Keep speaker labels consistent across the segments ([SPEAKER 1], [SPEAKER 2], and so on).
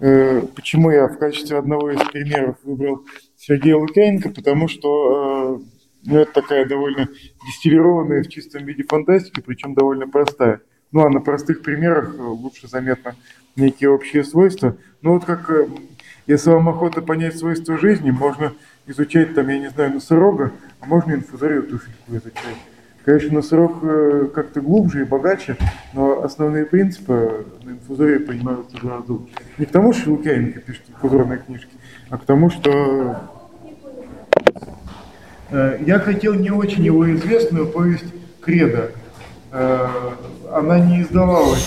[SPEAKER 1] Э, почему я в качестве одного из примеров выбрал Сергея Лукьяненко? Потому что э, ну, это такая довольно дистиллированная в чистом виде фантастика, причем довольно простая. Ну а на простых примерах э, лучше заметно некие общие свойства. Ну вот как, если вам охота понять свойства жизни, можно изучать там, я не знаю, носорога, а можно инфузорию туфельку изучать. Конечно, носорог э, как-то глубже и богаче, но основные принципы на инфузории понимаются гораздо лучше. Не к тому, что Лукьяненко пишет инфузорные книжки, а к тому, что э, я хотел не очень его известную повесть «Кредо». Э, она не издавалась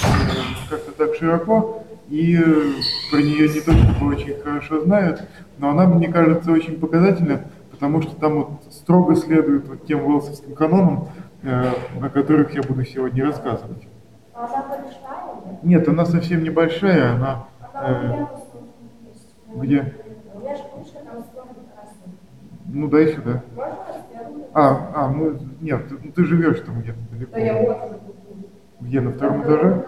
[SPEAKER 1] как-то так широко, и про нее не то чтобы очень хорошо знают, но она, мне кажется, очень показательна, потому что там вот строго следует вот тем волосовским канонам, о которых я буду сегодня рассказывать.
[SPEAKER 2] А она большая?
[SPEAKER 1] Нет, она совсем небольшая, она...
[SPEAKER 2] Э,
[SPEAKER 1] где? Ну, дай сюда. А, а, ну, нет, ты, ты живешь там где-то далеко.
[SPEAKER 2] Да я вот.
[SPEAKER 1] Где, на втором этаже?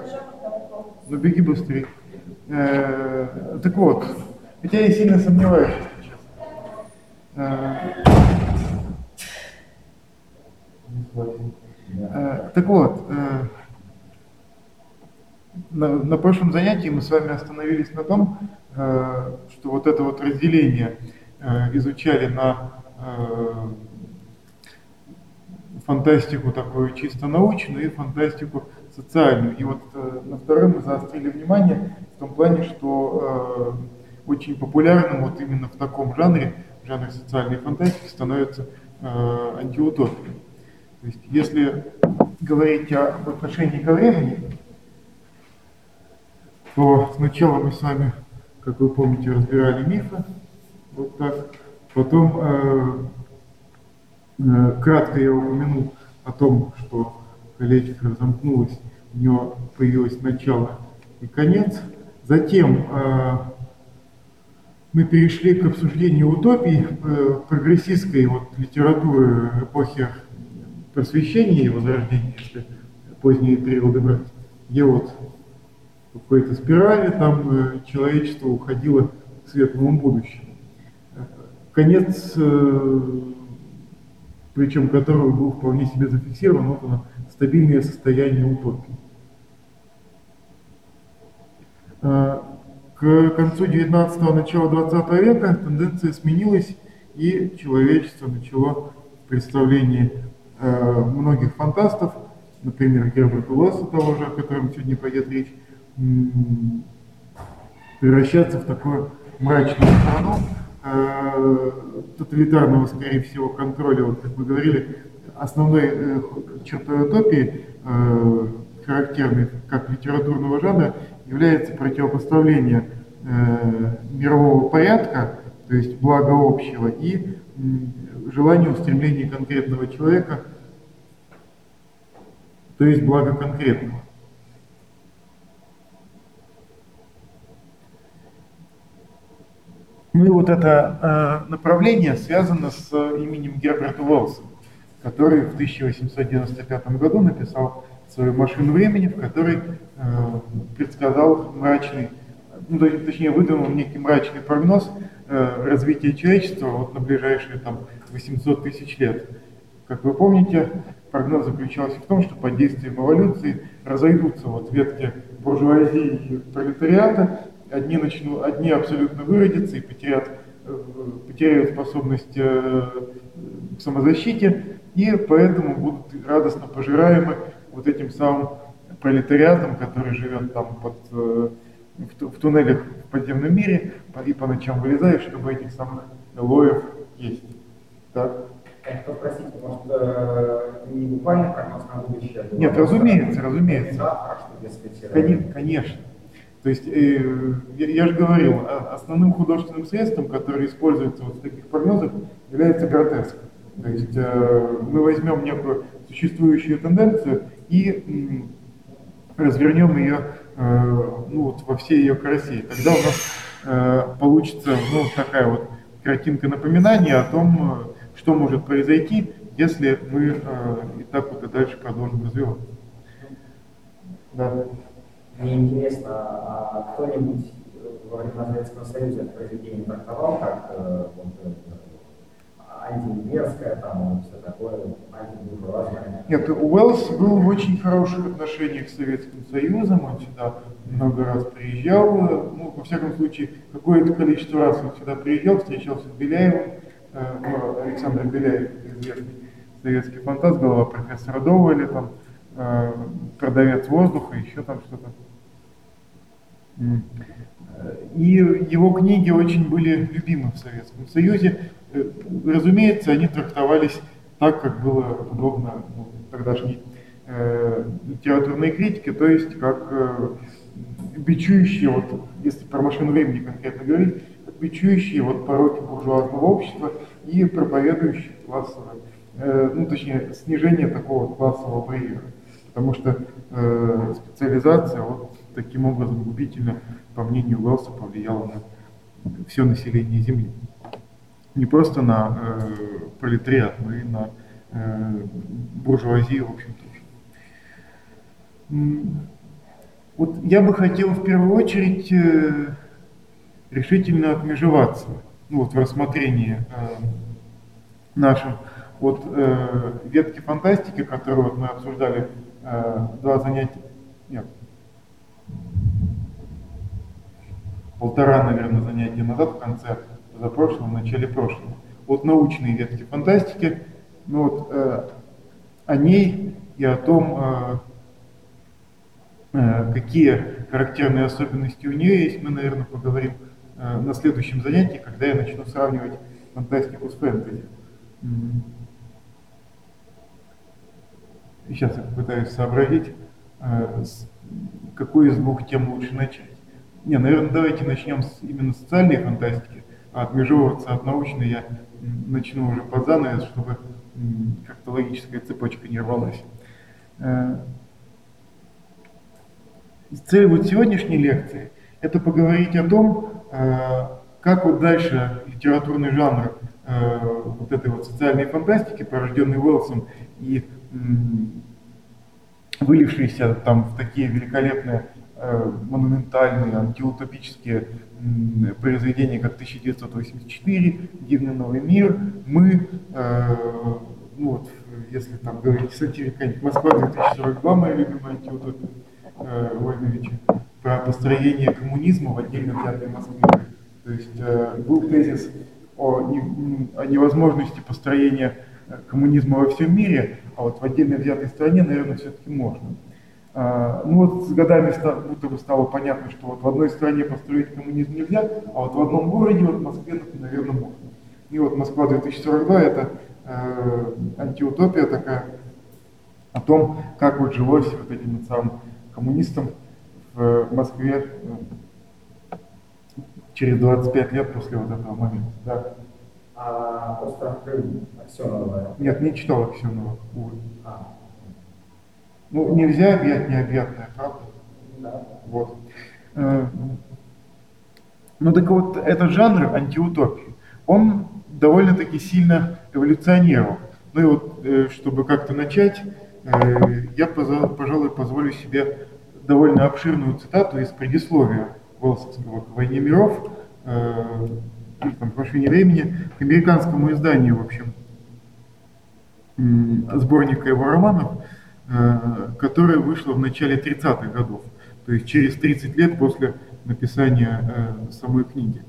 [SPEAKER 1] Ну, беги быстрее. Э, так вот, хотя я сильно сомневаюсь, если честно. Э, Э, так вот, э, на, на прошлом занятии мы с вами остановились на том, э, что вот это вот разделение изучали на фантастику такую чисто научную и фантастику социальную. И вот на втором мы заострили внимание в том плане, что очень популярным вот именно в таком жанре, в жанре социальной фантастики, становится антиутопия. То есть, если говорить об отношении ко времени, то сначала мы с вами, как вы помните, разбирали мифы, вот так. Потом э, э, кратко я упомянул о том, что колечко разомкнулось, у него появилось начало и конец. Затем э, мы перешли к обсуждению утопий, э, прогрессистской вот, литературы эпохи просвещение и возрождение, если поздние периоды брать, где вот в какой-то спирали там э, человечество уходило к светлому будущему. Конец, э, причем которого был вполне себе зафиксирован, вот оно, стабильное состояние утопии. Э, к концу 19-го, начала 20 века тенденция сменилась, и человечество начало в представлении Э, многих фантастов, например, Герберта Уэллса того же, о котором сегодня пойдет речь, превращаться в такую мрачную страну э, тоталитарного, скорее всего, контроля, вот как мы говорили, основной э, чертой утопии, характерной как литературного жанра, является противопоставление мирового порядка, то есть блага общего, и желание устремления конкретного человека то есть благо конкретного. Ну и вот это э, направление связано с именем Герберта Уэллса, который в 1895 году написал свою машину времени, в которой э, предсказал мрачный, ну, точнее выдвинул некий мрачный прогноз э, развития человечества вот на ближайшие там 800 тысяч лет. Как вы помните, прогноз заключался в том, что под действием эволюции разойдутся вот ветки буржуазии и пролетариата, одни, начнут, одни абсолютно выродятся и потеряют, э, потеряют способность э, к самозащите, и поэтому будут радостно пожираемы вот этим самым пролетариатом, который живет там под, э, в туннелях в подземном мире и по ночам вылезает, чтобы этих самых лоев есть. Так?
[SPEAKER 3] Хотел спросить, может, э, не буквально прогноз на будущее?
[SPEAKER 1] А Нет, разумеется, разумеется. А конечно, конечно. То есть, э, я, я же говорил, основным художественным средством, которое используется вот в таких прогнозах, является гротеск. То есть э, мы возьмем некую существующую тенденцию и м, развернем ее э, ну, вот, во всей ее красе. Тогда у нас э, получится ну, такая вот картинка напоминания о том, что может произойти, если мы э, и так вот и дальше продолжим развиваться.
[SPEAKER 3] Да. Мне интересно, а кто-нибудь во времена Советского Союза это произведение трактовал как э, вот, э, антиимперское, там, все такое, антибуржуазное.
[SPEAKER 1] Нет, Уэллс был в очень хороших отношениях с Советским Союзом, он сюда много раз приезжал, ну, во всяком случае, какое-то количество раз он сюда приезжал, встречался с Беляевым, Александр Беляев, известный советский фантаст, голова профессора Доволя, там, э, продавец воздуха, еще там что-то. И его книги очень были любимы в Советском Союзе. Э, разумеется, они трактовались так, как было удобно ну, тогдашней э, литературной критике, то есть как э, бичующие, вот, если про машину времени конкретно говорить, бичующие вот пороки буржуазного общества и проповедующие классовое, э, ну точнее, снижение такого классового барьера. Потому что э, специализация вот таким образом губительно, по мнению Уэллса, повлияла на все население Земли. Не просто на э, пролетариат, но и на э, буржуазию, в общем, тоже. Вот я бы хотел в первую очередь э, решительно отмежеваться ну, вот в рассмотрении э, нашем. От э, ветки фантастики, которую вот мы обсуждали э, два занятия, нет, полтора, наверное, занятия назад, в конце за прошлого, в начале прошлого, от научной ветки фантастики, ну вот э, о ней и о том, э, э, какие характерные особенности у нее есть, мы, наверное, поговорим на следующем занятии, когда я начну сравнивать фантастику с фэнтези. Сейчас я попытаюсь сообразить, э, какой из двух тем лучше начать. Не, наверное, давайте начнем с именно социальной фантастики, а отмежевываться от научной я начну уже под занавес, чтобы как-то логическая цепочка не рвалась. Э, цель вот сегодняшней лекции – это поговорить о том, э, как вот дальше литературный жанр э, вот этой вот социальной фантастики, порожденный Уэллсом и вылившийся там в такие великолепные Э, монументальные, антиутопические произведения, как 1984, Дивный новый мир, мы, э, ну вот, если там говорить сатирика, Москва 2042, моя любимая антиутопия э, Войновича, про построение коммунизма в отдельно взятой Москве. То есть был тезис о, о невозможности построения коммунизма во всем мире, а вот в отдельно взятой стране, наверное, все-таки можно. А, ну вот с годами будто бы стало понятно, что вот в одной стране построить коммунизм нельзя, а вот в одном городе, вот в Москве, наверное, можно. И вот Москва 2042 это э, антиутопия такая о том, как вот жилось вот этим самым коммунистам в Москве э, через 25 лет после вот этого момента. Да.
[SPEAKER 3] А остров Крым Аксенова?
[SPEAKER 1] Нет, не читал Аксенова, увы. А. Ну, нельзя объять необъятное, правда? Да. Вот. Э, ну так вот, этот жанр антиутопии, он довольно-таки сильно эволюционировал. Ну и вот, э, чтобы как-то начать, я, пожалуй, позволю себе довольно обширную цитату из предисловия Волсовского к «Войне миров», или там, к «Машине времени», к американскому изданию, в общем, сборника его романов, Э, которая вышла в начале 30-х годов, то есть через 30 лет после написания э, самой книги.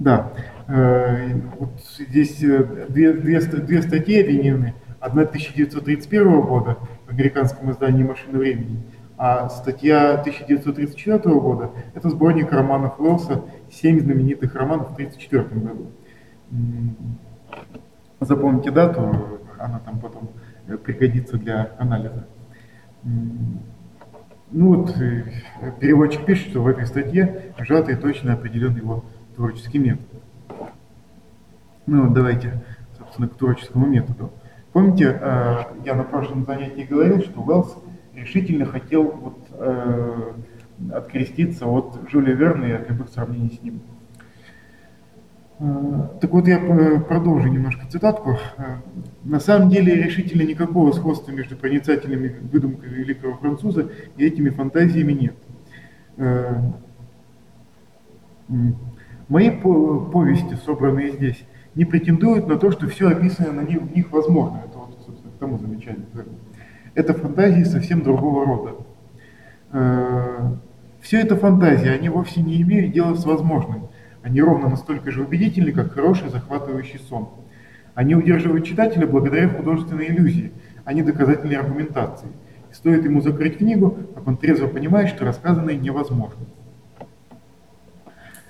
[SPEAKER 1] Да, э, вот здесь две, две, две статьи объединены. Одна 1931 года в американском издании «Машина времени», а статья 1934 года – это сборник романов Уэллса «Семь знаменитых романов» в 1934 году. Запомните дату, она там потом пригодится для анализа. Ну вот, э, переводчик пишет, что в этой статье сжато точно определен его творческий метод. Ну давайте, собственно, к творческому методу. Помните, э, я на прошлом занятии говорил, что Уэллс решительно хотел вот, э, откреститься от Жюля Верна и от любых сравнений с ним. Э, так вот, я продолжу немножко цитатку. На самом деле решительно никакого сходства между проницательными выдумками великого француза и этими фантазиями нет. Мои повести, собранные здесь, не претендуют на то, что все описанное на них, в них возможно. Это вот, собственно, к тому замечанию. Это фантазии совсем другого рода. Все это фантазии, они вовсе не имеют дела с возможным. Они ровно настолько же убедительны, как хороший захватывающий сон. Они удерживают читателя благодаря художественной иллюзии, а не доказательной аргументации. И стоит ему закрыть книгу, как он трезво понимает, что рассказанное невозможно.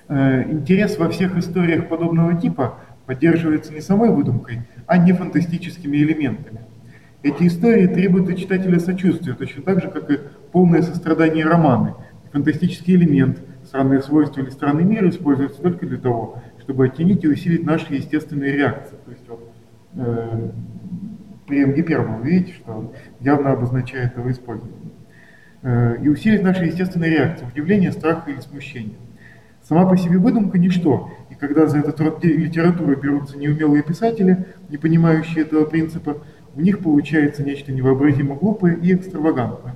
[SPEAKER 1] Э, интерес во всех историях подобного типа поддерживается не самой выдумкой, а не фантастическими элементами. Эти истории требуют от читателя сочувствия, точно так же, как и полное сострадание романы. Фантастический элемент – Странные свойства или странный мир используются только для того, чтобы оттенить и усилить наши естественные реакции. То есть вот, э, прием гипербол, видите, что он явно обозначает его использование. Э, и усилить наши естественные реакции, удивление, страх или смущение. Сама по себе выдумка – ничто, когда за эту литературу берутся неумелые писатели, не понимающие этого принципа, у них получается нечто невообразимо глупое и экстравагантное.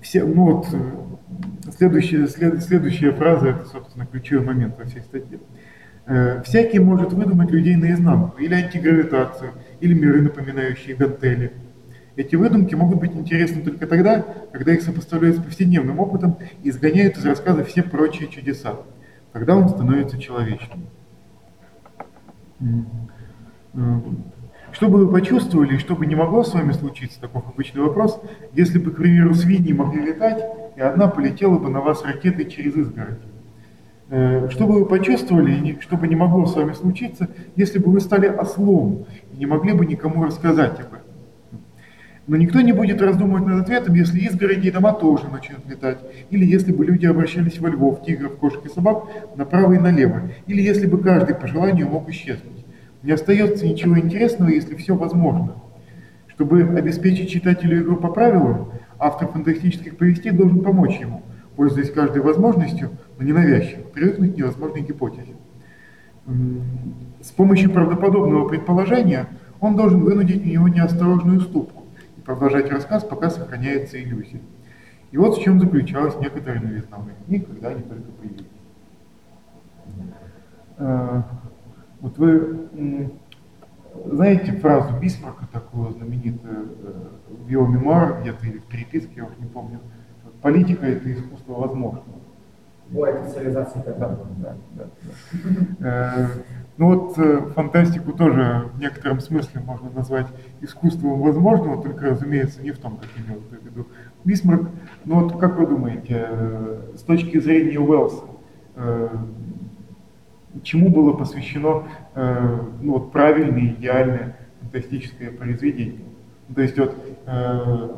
[SPEAKER 1] Все, ну вот, Следующая, след, следующая фраза – это, собственно, ключевой момент во всей статье. Э, всякий может выдумать людей наизнанку, или антигравитацию, или миры, напоминающие гантели. Эти выдумки могут быть интересны только тогда, когда их сопоставляют с повседневным опытом и изгоняют из рассказа все прочие чудеса. Тогда он становится человечным. Что бы вы почувствовали, что бы не могло с вами случиться, такой обычный вопрос, если бы, к примеру, свиньи могли летать, и одна полетела бы на вас ракетой через изгородь? Э, что бы вы почувствовали, что бы не могло с вами случиться, если бы вы стали ослом и не могли бы никому рассказать об этом? Но никто не будет раздумывать над ответом, если изгороди и дома тоже начнут летать, или если бы люди обращались во львов, тигров, кошек и собак направо и налево, или если бы каждый по желанию мог исчезнуть. Не остается ничего интересного, если все возможно. Чтобы обеспечить читателю игру по правилам, автор фантастических повестей должен помочь ему, пользуясь каждой возможностью, но ненавязчиво, привыкнуть к невозможной гипотезе. С помощью правдоподобного предположения он должен вынудить у него неосторожную уступку продолжать рассказ, пока сохраняется иллюзия. И вот в чем заключалась некоторая новизна моих книг, когда они только появились. Э, вот вы знаете фразу Бисмарка, такую знаменитую, э, в его мемуарах где-то или в переписке, я уже не помню, политика – это искусство возможного.
[SPEAKER 3] О, это цивилизация тогда да, да.
[SPEAKER 1] Э, ну вот э, фантастику тоже в некотором смысле можно назвать искусством возможного, только, разумеется, не в том, как имел в виду Бисмарк. Но вот как вы думаете, с точки зрения Уэллса, чему было посвящено э, ну, вот, правильное, идеальное фантастическое произведение. То есть вот э,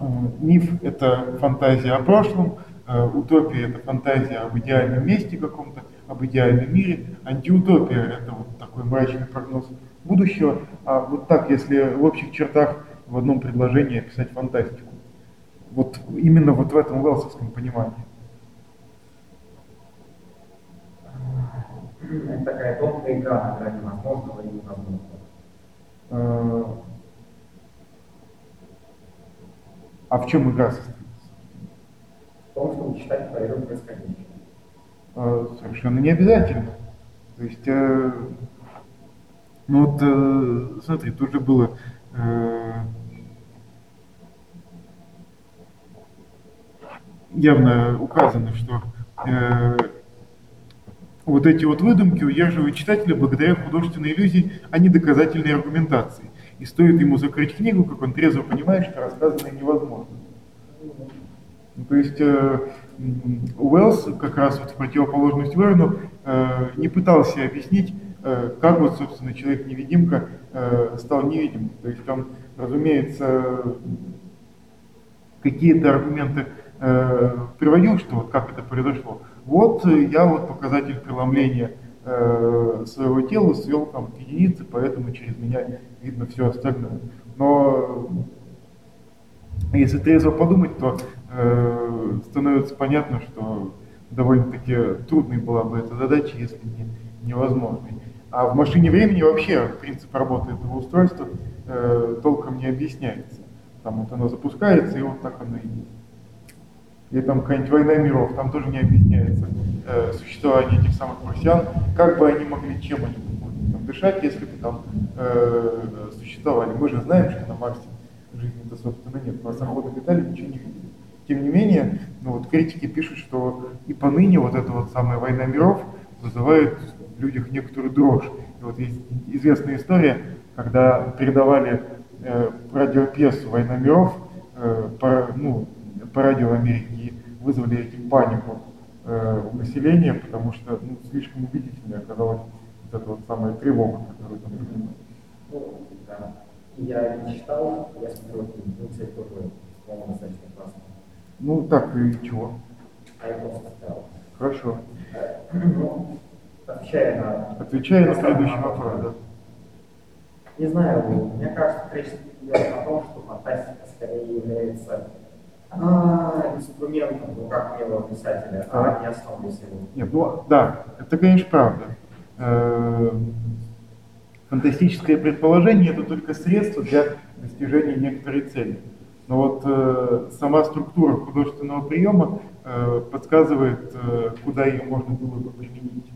[SPEAKER 1] э, миф – это фантазия о прошлом, э, утопия – это фантазия об идеальном месте каком-то, об идеальном мире, антиутопия – это вот такой мрачный прогноз будущего. А вот так, если в общих чертах в одном предложении описать фантастику. Вот именно вот в этом велсовском понимании.
[SPEAKER 3] Это такая тонкая игра на грани возможного и невозможного.
[SPEAKER 1] Э, а в чем игра состоит?
[SPEAKER 3] Том, чтобы читать поверх происходящего.
[SPEAKER 1] Э, совершенно не обязательно. То есть, э, ну вот, смотри, тут же было явно указано, что вот эти вот выдумки удерживают читателя благодаря художественной иллюзии, а не доказательной аргументации. И стоит ему закрыть книгу, как он трезво понимает, что рассказанное невозможно. То есть э, Уэллс, как раз вот в противоположность Верну, э, не пытался объяснить, э, как вот, собственно, человек-невидимка стал невидимым. То есть он, разумеется, какие-то аргументы приводил, что вот как это произошло. Вот я вот показатель преломления своего тела свел там к единице, поэтому через меня видно все остальное. Но если трезво подумать, то э, становится понятно, что довольно-таки трудной была бы эта задача, если не невозможной. А в машине времени вообще принцип работы этого устройства э, толком не объясняется. Там вот оно запускается, и вот так оно и есть. Или там какая-нибудь война миров, там тоже не объясняется э, существование этих самых марсиан, как бы они могли, чем они могли там, дышать, если бы там э, существовали. Мы же знаем, что на Марсе жизни-то, собственно, нет. Марсоходы летали, ничего не видели. Тем не менее, ну, вот критики пишут, что и поныне вот эта вот самая война миров вызывает в людях некоторую дрожь. И вот есть известная история, когда передавали э, радиопьесу «Война миров» э, по, ну, по радио Америки, вызвали этим панику э, у населения, потому что ну, слишком убедительной оказалась вот эта вот самая тревога, которую там.
[SPEAKER 3] Ну. Я не читал, я смотрел фильм, кстати, тоже, по-моему, достаточно классно.
[SPEAKER 1] Ну, так и чего?
[SPEAKER 3] А я просто сказал.
[SPEAKER 1] Хорошо.
[SPEAKER 3] Ну, отвечая на...
[SPEAKER 1] Отвечая на следующий вопрос, да.
[SPEAKER 3] Не знаю, мне кажется, речь идет о том, что фантастика скорее является а, инструментом в руках милого писателя, а не основой всего.
[SPEAKER 1] Нет, ну да, это, конечно, правда. Э, Фантастическое предположение – это только средство для достижения некоторой цели. Но вот э, сама структура художественного приема э, подсказывает, э, куда ее можно было бы применить.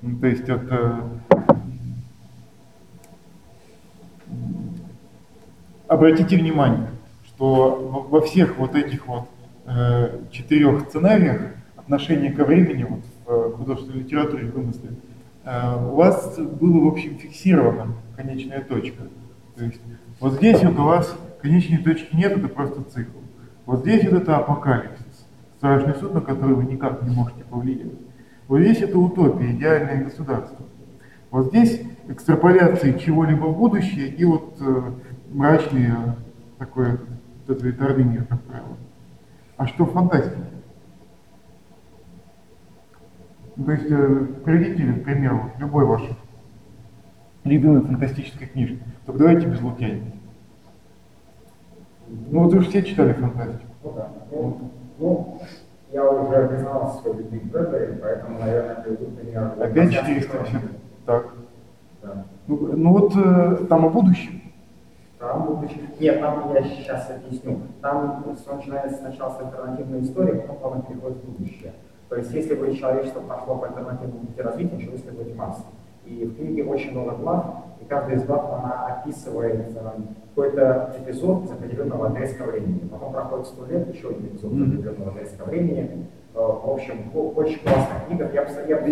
[SPEAKER 1] Ну, то есть это обратите внимание, что во всех вот этих вот э, четырех сценариях отношение ко времени вот, в э, художественной литературе и вымысле э, у вас было, в общем, фиксирована конечная точка. То есть вот здесь вот у вас конечной точки нет, это просто цикл. Вот здесь вот это апокалипсис, страшный суд, на который вы никак не можете повлиять. Вот здесь это утопия, идеальное государство. Вот здесь экстраполяции чего-либо в будущее и вот э, мрачные такой тоталитарный мир, как правило. А что в фантастике? Ну, то есть э, приведите пример вот, любой ваш любимой фантастической книжки. Только давайте без лукьянки. Ну вот вы все читали фантастику.
[SPEAKER 3] Ну да. Ну, ну, я уже признался любви к Брэдбери, поэтому, наверное, приведу пример.
[SPEAKER 1] Опять 480. Так.
[SPEAKER 3] Да.
[SPEAKER 1] Ну, ну вот э, там о будущем.
[SPEAKER 3] Там будущее. Нет, там я сейчас объясню. Там все начинается сначала с альтернативной истории, потом плавно переходит в будущее. То есть, если бы человечество пошло по альтернативному пути развития, началось бы Марс. И в книге очень много глав, каждая из глав она описывает какой-то эпизод из определенного отрезка времени. Потом проходит сто лет, еще один эпизод из определенного отрезка времени. Э, В общем, очень классная книга. Я, бы- я, бы-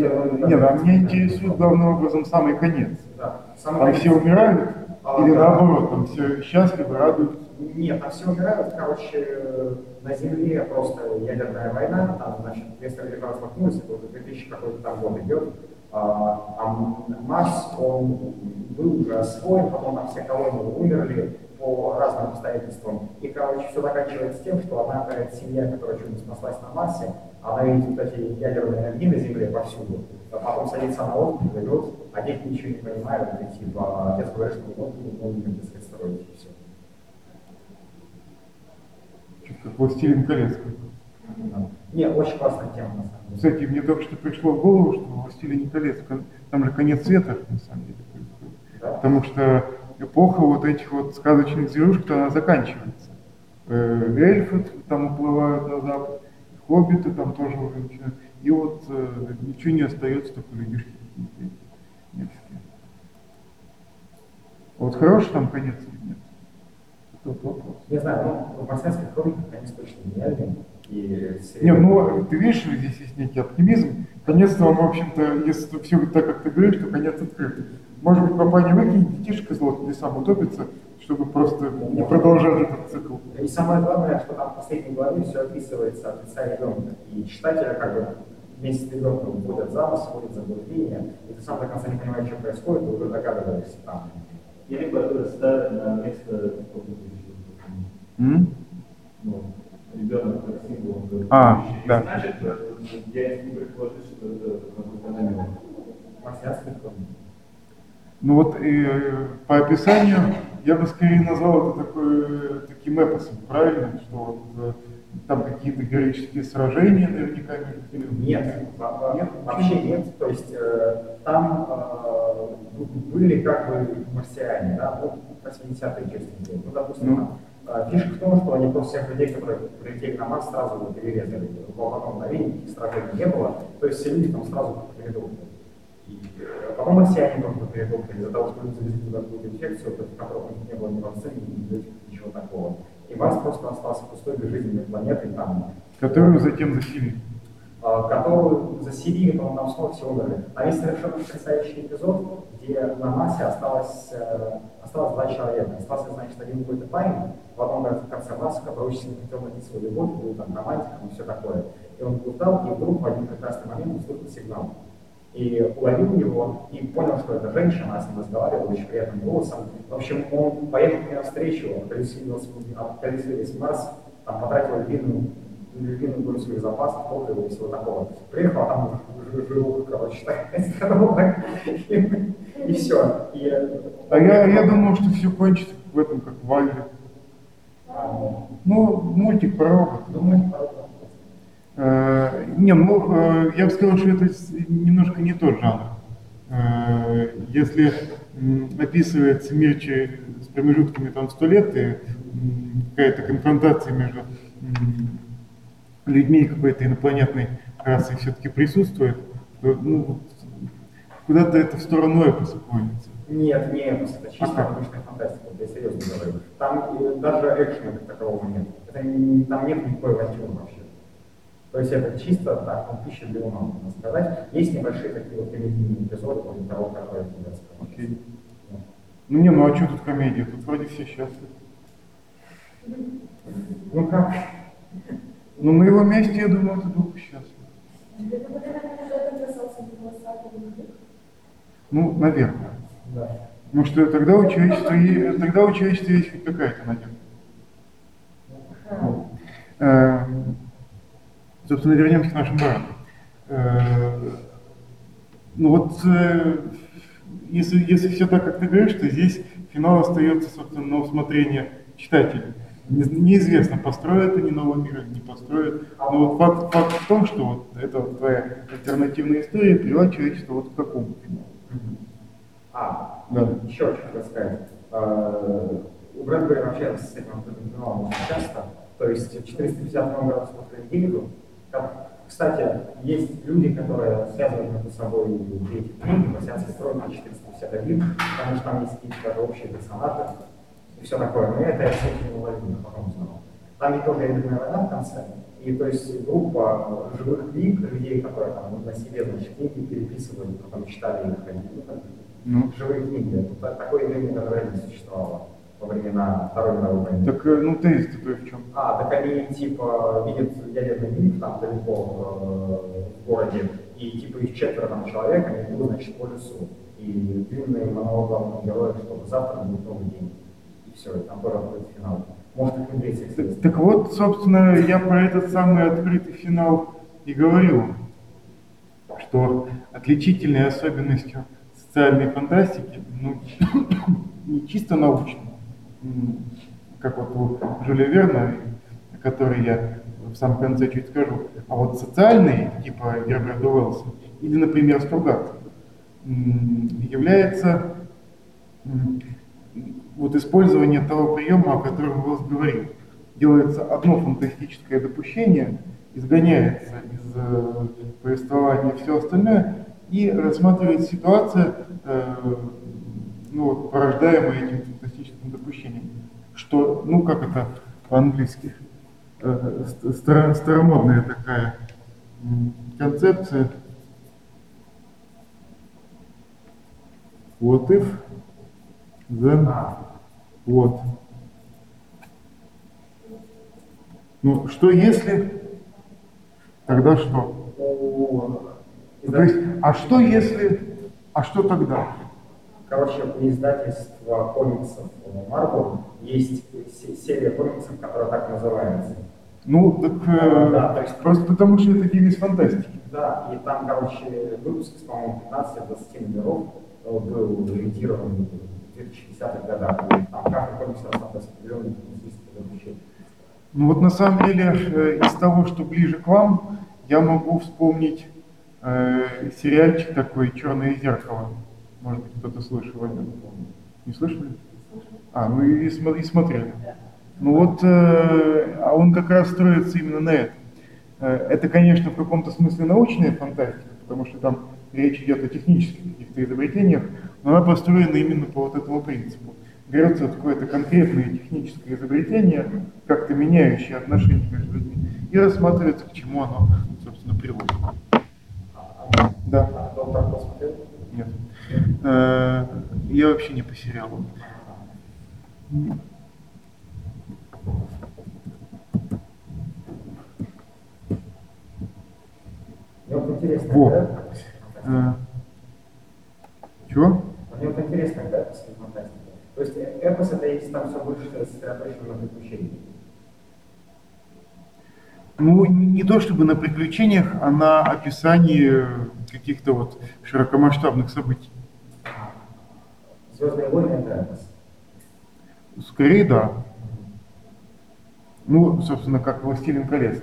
[SPEAKER 1] Нет, а меня интересует главным образом самый конец.
[SPEAKER 3] Да. Самый
[SPEAKER 1] Там
[SPEAKER 3] конец-
[SPEAKER 1] все умирают
[SPEAKER 3] А,
[SPEAKER 1] или
[SPEAKER 3] да.
[SPEAKER 1] наоборот, там все счастливы, радуются.
[SPEAKER 3] Нет, там все умирают. Короче, э, на Земле просто ядерная война, там, значит, вместо лежа размахнулся, это уже 2000 какой-то там год идет. А, Марс, он был уже освоен, потом там все колонии умерли по разным обстоятельствам. И, короче, все заканчивается тем, что одна какая-то семья, которая чуть-нибудь спаслась на Марсе, она видит вот эти ядерные огни на Земле повсюду, а потом садится на лодку, плывет, а дети ничего не понимают, и типа отец говорит, что вот, ну, не будем так строить, и все.
[SPEAKER 1] Как «Властелин колец».
[SPEAKER 3] Не, очень классная тема, на самом деле.
[SPEAKER 1] Кстати, мне только что пришло в голову, что в «Властелине колец» там же конец света, на самом деле, происходит.
[SPEAKER 3] Да?
[SPEAKER 1] Потому что эпоха вот этих вот сказочных зверушек, она заканчивается. Э, Эльфы там уплывают на запад, хоббиты там тоже уже начинают. И вот э, ничего не остается, только людишки мерзкие. Вот хороший там конец или нет? Вот вопрос.
[SPEAKER 3] Не знаю, ну, в марсианских хрониках, конечно, точно гениальный. И
[SPEAKER 1] Нет, ну, ты видишь, что здесь есть некий оптимизм. Конец-то он, в общем-то, если все так, как ты говоришь, то конец открыт. Может быть, не выкинет детишек из лодки и сам утопится, чтобы просто не продолжать этот цикл.
[SPEAKER 3] И самое главное, что там в последней главе все описывается от лица ребенка. И читателя как бы вместе с ребенком вводят замысел, вводят заблуждение, и ты сам до конца не понимаешь, что происходит, ты уже догадываешься там.
[SPEAKER 4] Или который ставят на место
[SPEAKER 1] М?
[SPEAKER 4] ну, ребенок как символ.
[SPEAKER 1] А, да.
[SPEAKER 4] Значит, э, я не предположить, что это намек.
[SPEAKER 3] Марсианских хроник.
[SPEAKER 1] Ну вот э, по описанию я бы скорее назвал это такой, э, таким эпосом, правильно? Что вот, там какие-то героические сражения наверняка между?
[SPEAKER 3] Нет, нет, вообще нет. То есть э, там э, были как бы марсиане, да, ну, 80-е части. Ну, допустим,
[SPEAKER 1] Ну.
[SPEAKER 3] Э, фишка в том, что они просто всех людей, которые прилетели на Марс, сразу перерезали. В одном мгновении никаких сражений не было. То есть все люди там сразу передохли. И э, потом марсиане тоже передохли из-за того, что люди завезли туда какую-то инфекцию, против них не было ни вакцины, ни ничего такого. И Марс просто остался пустой безжизненной планетой, там
[SPEAKER 1] Которую затем заселили.
[SPEAKER 3] А, которую заселили, по-моему, там снова все умерли. Там есть совершенно потрясающий эпизод, где на Марсе осталось, э, осталось два человека. Остался, значит, один какой-то парень в одном кон- конце Марса, который очень сильно хотел найти свою любовь, был там романтиком и все такое. И он блуждал, и вдруг в один прекрасный момент услышал сигнал. И уловил его, и понял, что это женщина, а с ним разговаривала очень приятным голосом. В общем, он поехал к ней навстречу, околесил околесил весь Марс, там потратил львиную долю своих запасов, топлива и всего такого. Приехал, а там жил, короче, такая здоровая, и, и все. И, э,
[SPEAKER 1] А я, я думал, что все кончится в этом, как в Вале.
[SPEAKER 3] а,
[SPEAKER 1] Ну, мультик про робота.
[SPEAKER 3] думаю,
[SPEAKER 1] Э, Не, ну, э, я бы сказал, что это немножко не тот жанр. Э, Если описывается мир че- с промежутками там сто лет, и какая-то конфронтация между людьми какой-то инопланетной расы все-таки присутствует, то ну, куда-то это в сторону эпоса клонится.
[SPEAKER 3] Нет, не эпос, это чисто
[SPEAKER 1] Ага.
[SPEAKER 3] научная фантастика, я серьезно говорю. Там э, даже экшена как такового нет. Это не- там нет никакой авантюры вообще. То есть это чисто так, ну, пища для ума, можно сказать. Есть небольшие такие вот комедийные эпизоды, вроде того, который я сказал.
[SPEAKER 1] Окей. Ну не, ну а что тут комедия? Тут вроде все счастливы.
[SPEAKER 3] Ну как?
[SPEAKER 1] Ну на его месте, я думаю, это был бы счастлив.
[SPEAKER 2] Вот
[SPEAKER 1] Ну, наверное.
[SPEAKER 3] Да.
[SPEAKER 1] Ну что тогда у человечества, тогда у человечества есть хоть какая-то надежда. Э, Собственно, вернемся к нашим баранам. Э, Ну вот, э, если, если все так, как ты говоришь, то здесь финал остается, собственно, на усмотрение читателя. Не- Неизвестно, построят они новый мир или не построят. Но вот факт, факт в том, что вот эта вот твоя альтернативная история привела человечество вот к такому финалу.
[SPEAKER 3] А,
[SPEAKER 1] Да.
[SPEAKER 3] еще что хотел сказать. Э, У Брэдбери вообще с этим финалом часто. То есть 450 градусов по Фаренгейту. Кстати, есть люди, которые связывают между собой эти книги, марсианские хроники 451, потому что там есть какие-то общие персонажи и все такое. Но это я все не уловил, потом узнал. Там ведь тоже ядерная война в конце. И то есть группа живых книг, людей, которые там на себе значит, книги переписывали, потом читали их, они, ну,
[SPEAKER 1] Ну,
[SPEAKER 3] живые книги. Это та- такое явление даже реально существовало во времена Второй мировой войны.
[SPEAKER 1] так, э, ну тезис то в чем?
[SPEAKER 3] А, так они типа видят ядерный миг там далеко э, в городе, и типа их четверо там человек, они идут, значит, по лесу. И длинный монолог главного героя, что завтра будет новый день. Все, там будет финал. Может,
[SPEAKER 1] Так, так вот, собственно, я про этот самый открытый финал и говорил, что отличительной особенностью социальной фантастики, ну, не чисто научной, как вот у Жюля Верна, о которой я в самом конце чуть скажу, а вот социальной, типа Герберта Уэллса, или, например, Стругат, м, является вот использование того приема, о котором Уэллс говорил. Делается одно фантастическое допущение, изгоняется из э, повествования все остальное, и рассматривается ситуация, э, ну, порождаемая этим фантастическим допущением. Что, ну как это по-английски, э, ст- старо- старомодная такая м, концепция. What if, then what. Ну, что если, тогда что? Ну, то есть, а что если, а что тогда?
[SPEAKER 3] Короче, у издательства комиксов Marvel есть се- серия комиксов, которая так называется.
[SPEAKER 1] Ну, так э,
[SPEAKER 3] Да, то есть-
[SPEAKER 1] просто потому что это девиз фантастики.
[SPEAKER 3] Да, и там, короче, выпуск, по-моему, 15-20 номеров э, был ориентирован в 2010-х годах. Там каждый комикс рассматривался определенный.
[SPEAKER 1] Ну вот на самом деле э, из того, что ближе к вам, я могу вспомнить э, сериальчик такой «Черное зеркало». Может быть, кто-то слышал о нем. Не слышали? А, ну и, и смотрели. Ну вот, э, а он как раз строится именно на этом. Э, это, конечно, в каком-то смысле научная фантастика, потому что там речь идет о технических каких-то изобретениях, но она построена именно по вот этому принципу. Берется какое-то конкретное техническое изобретение, как-то меняющее отношения между людьми, и рассматривается, к чему оно, собственно, приводит. Да. Нет. Э, я вообще не по сериалу.
[SPEAKER 3] Вот интересно,
[SPEAKER 1] Во.
[SPEAKER 3] да?
[SPEAKER 1] Э, чего?
[SPEAKER 3] Мне вот интересно, да, фантастика. То есть эпос это есть там все больше сосредоточено на приключениях.
[SPEAKER 1] Ну, не то чтобы на приключениях, а на описании каких-то вот широкомасштабных событий.
[SPEAKER 3] Звездные войны это эпос.
[SPEAKER 1] Скорее, да. Ну, собственно, как «Властелин колец».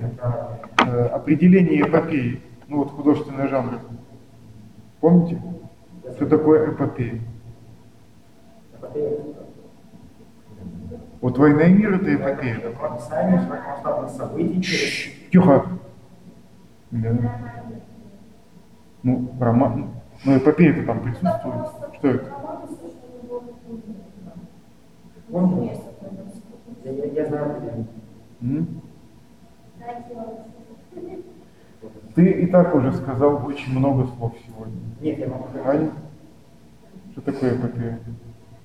[SPEAKER 1] Э, определение эпопеи, ну вот художественный жанр. Помните? Что такое эпопея? Вот «Война и мир» — это эпопея.
[SPEAKER 3] Описание широкомасштабных событий через...
[SPEAKER 1] Тихо. Да. Ну, роман. Ну, эпопея-то там присутствует. Что это?
[SPEAKER 3] Я знаю, где.
[SPEAKER 1] Ты и так уже сказал очень много слов сегодня.
[SPEAKER 3] Нет, я могу
[SPEAKER 1] Аня? Что такое эпопея?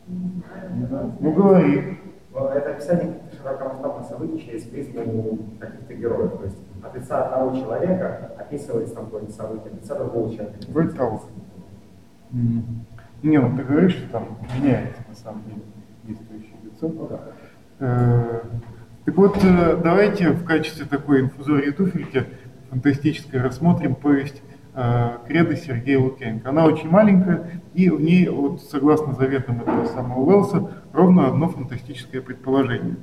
[SPEAKER 1] Не знаю. Ну, говори.
[SPEAKER 3] Это описание широкомасштабных событий через призму каких-то героев. То есть от лица одного человека описывается там какое-нибудь событие, от лица другого человека.
[SPEAKER 1] Вроде того. Не, ну ты говоришь, что там меняется на самом деле действующее лицо.
[SPEAKER 3] Ну да.
[SPEAKER 1] Э, Так вот, э, давайте в качестве такой инфузории туфельки фантастической рассмотрим повесть э, Кредо Сергея Лукьяненко. Она очень маленькая, и в ней, вот, согласно заветам этого самого Уэллса, ровно одно фантастическое предположение.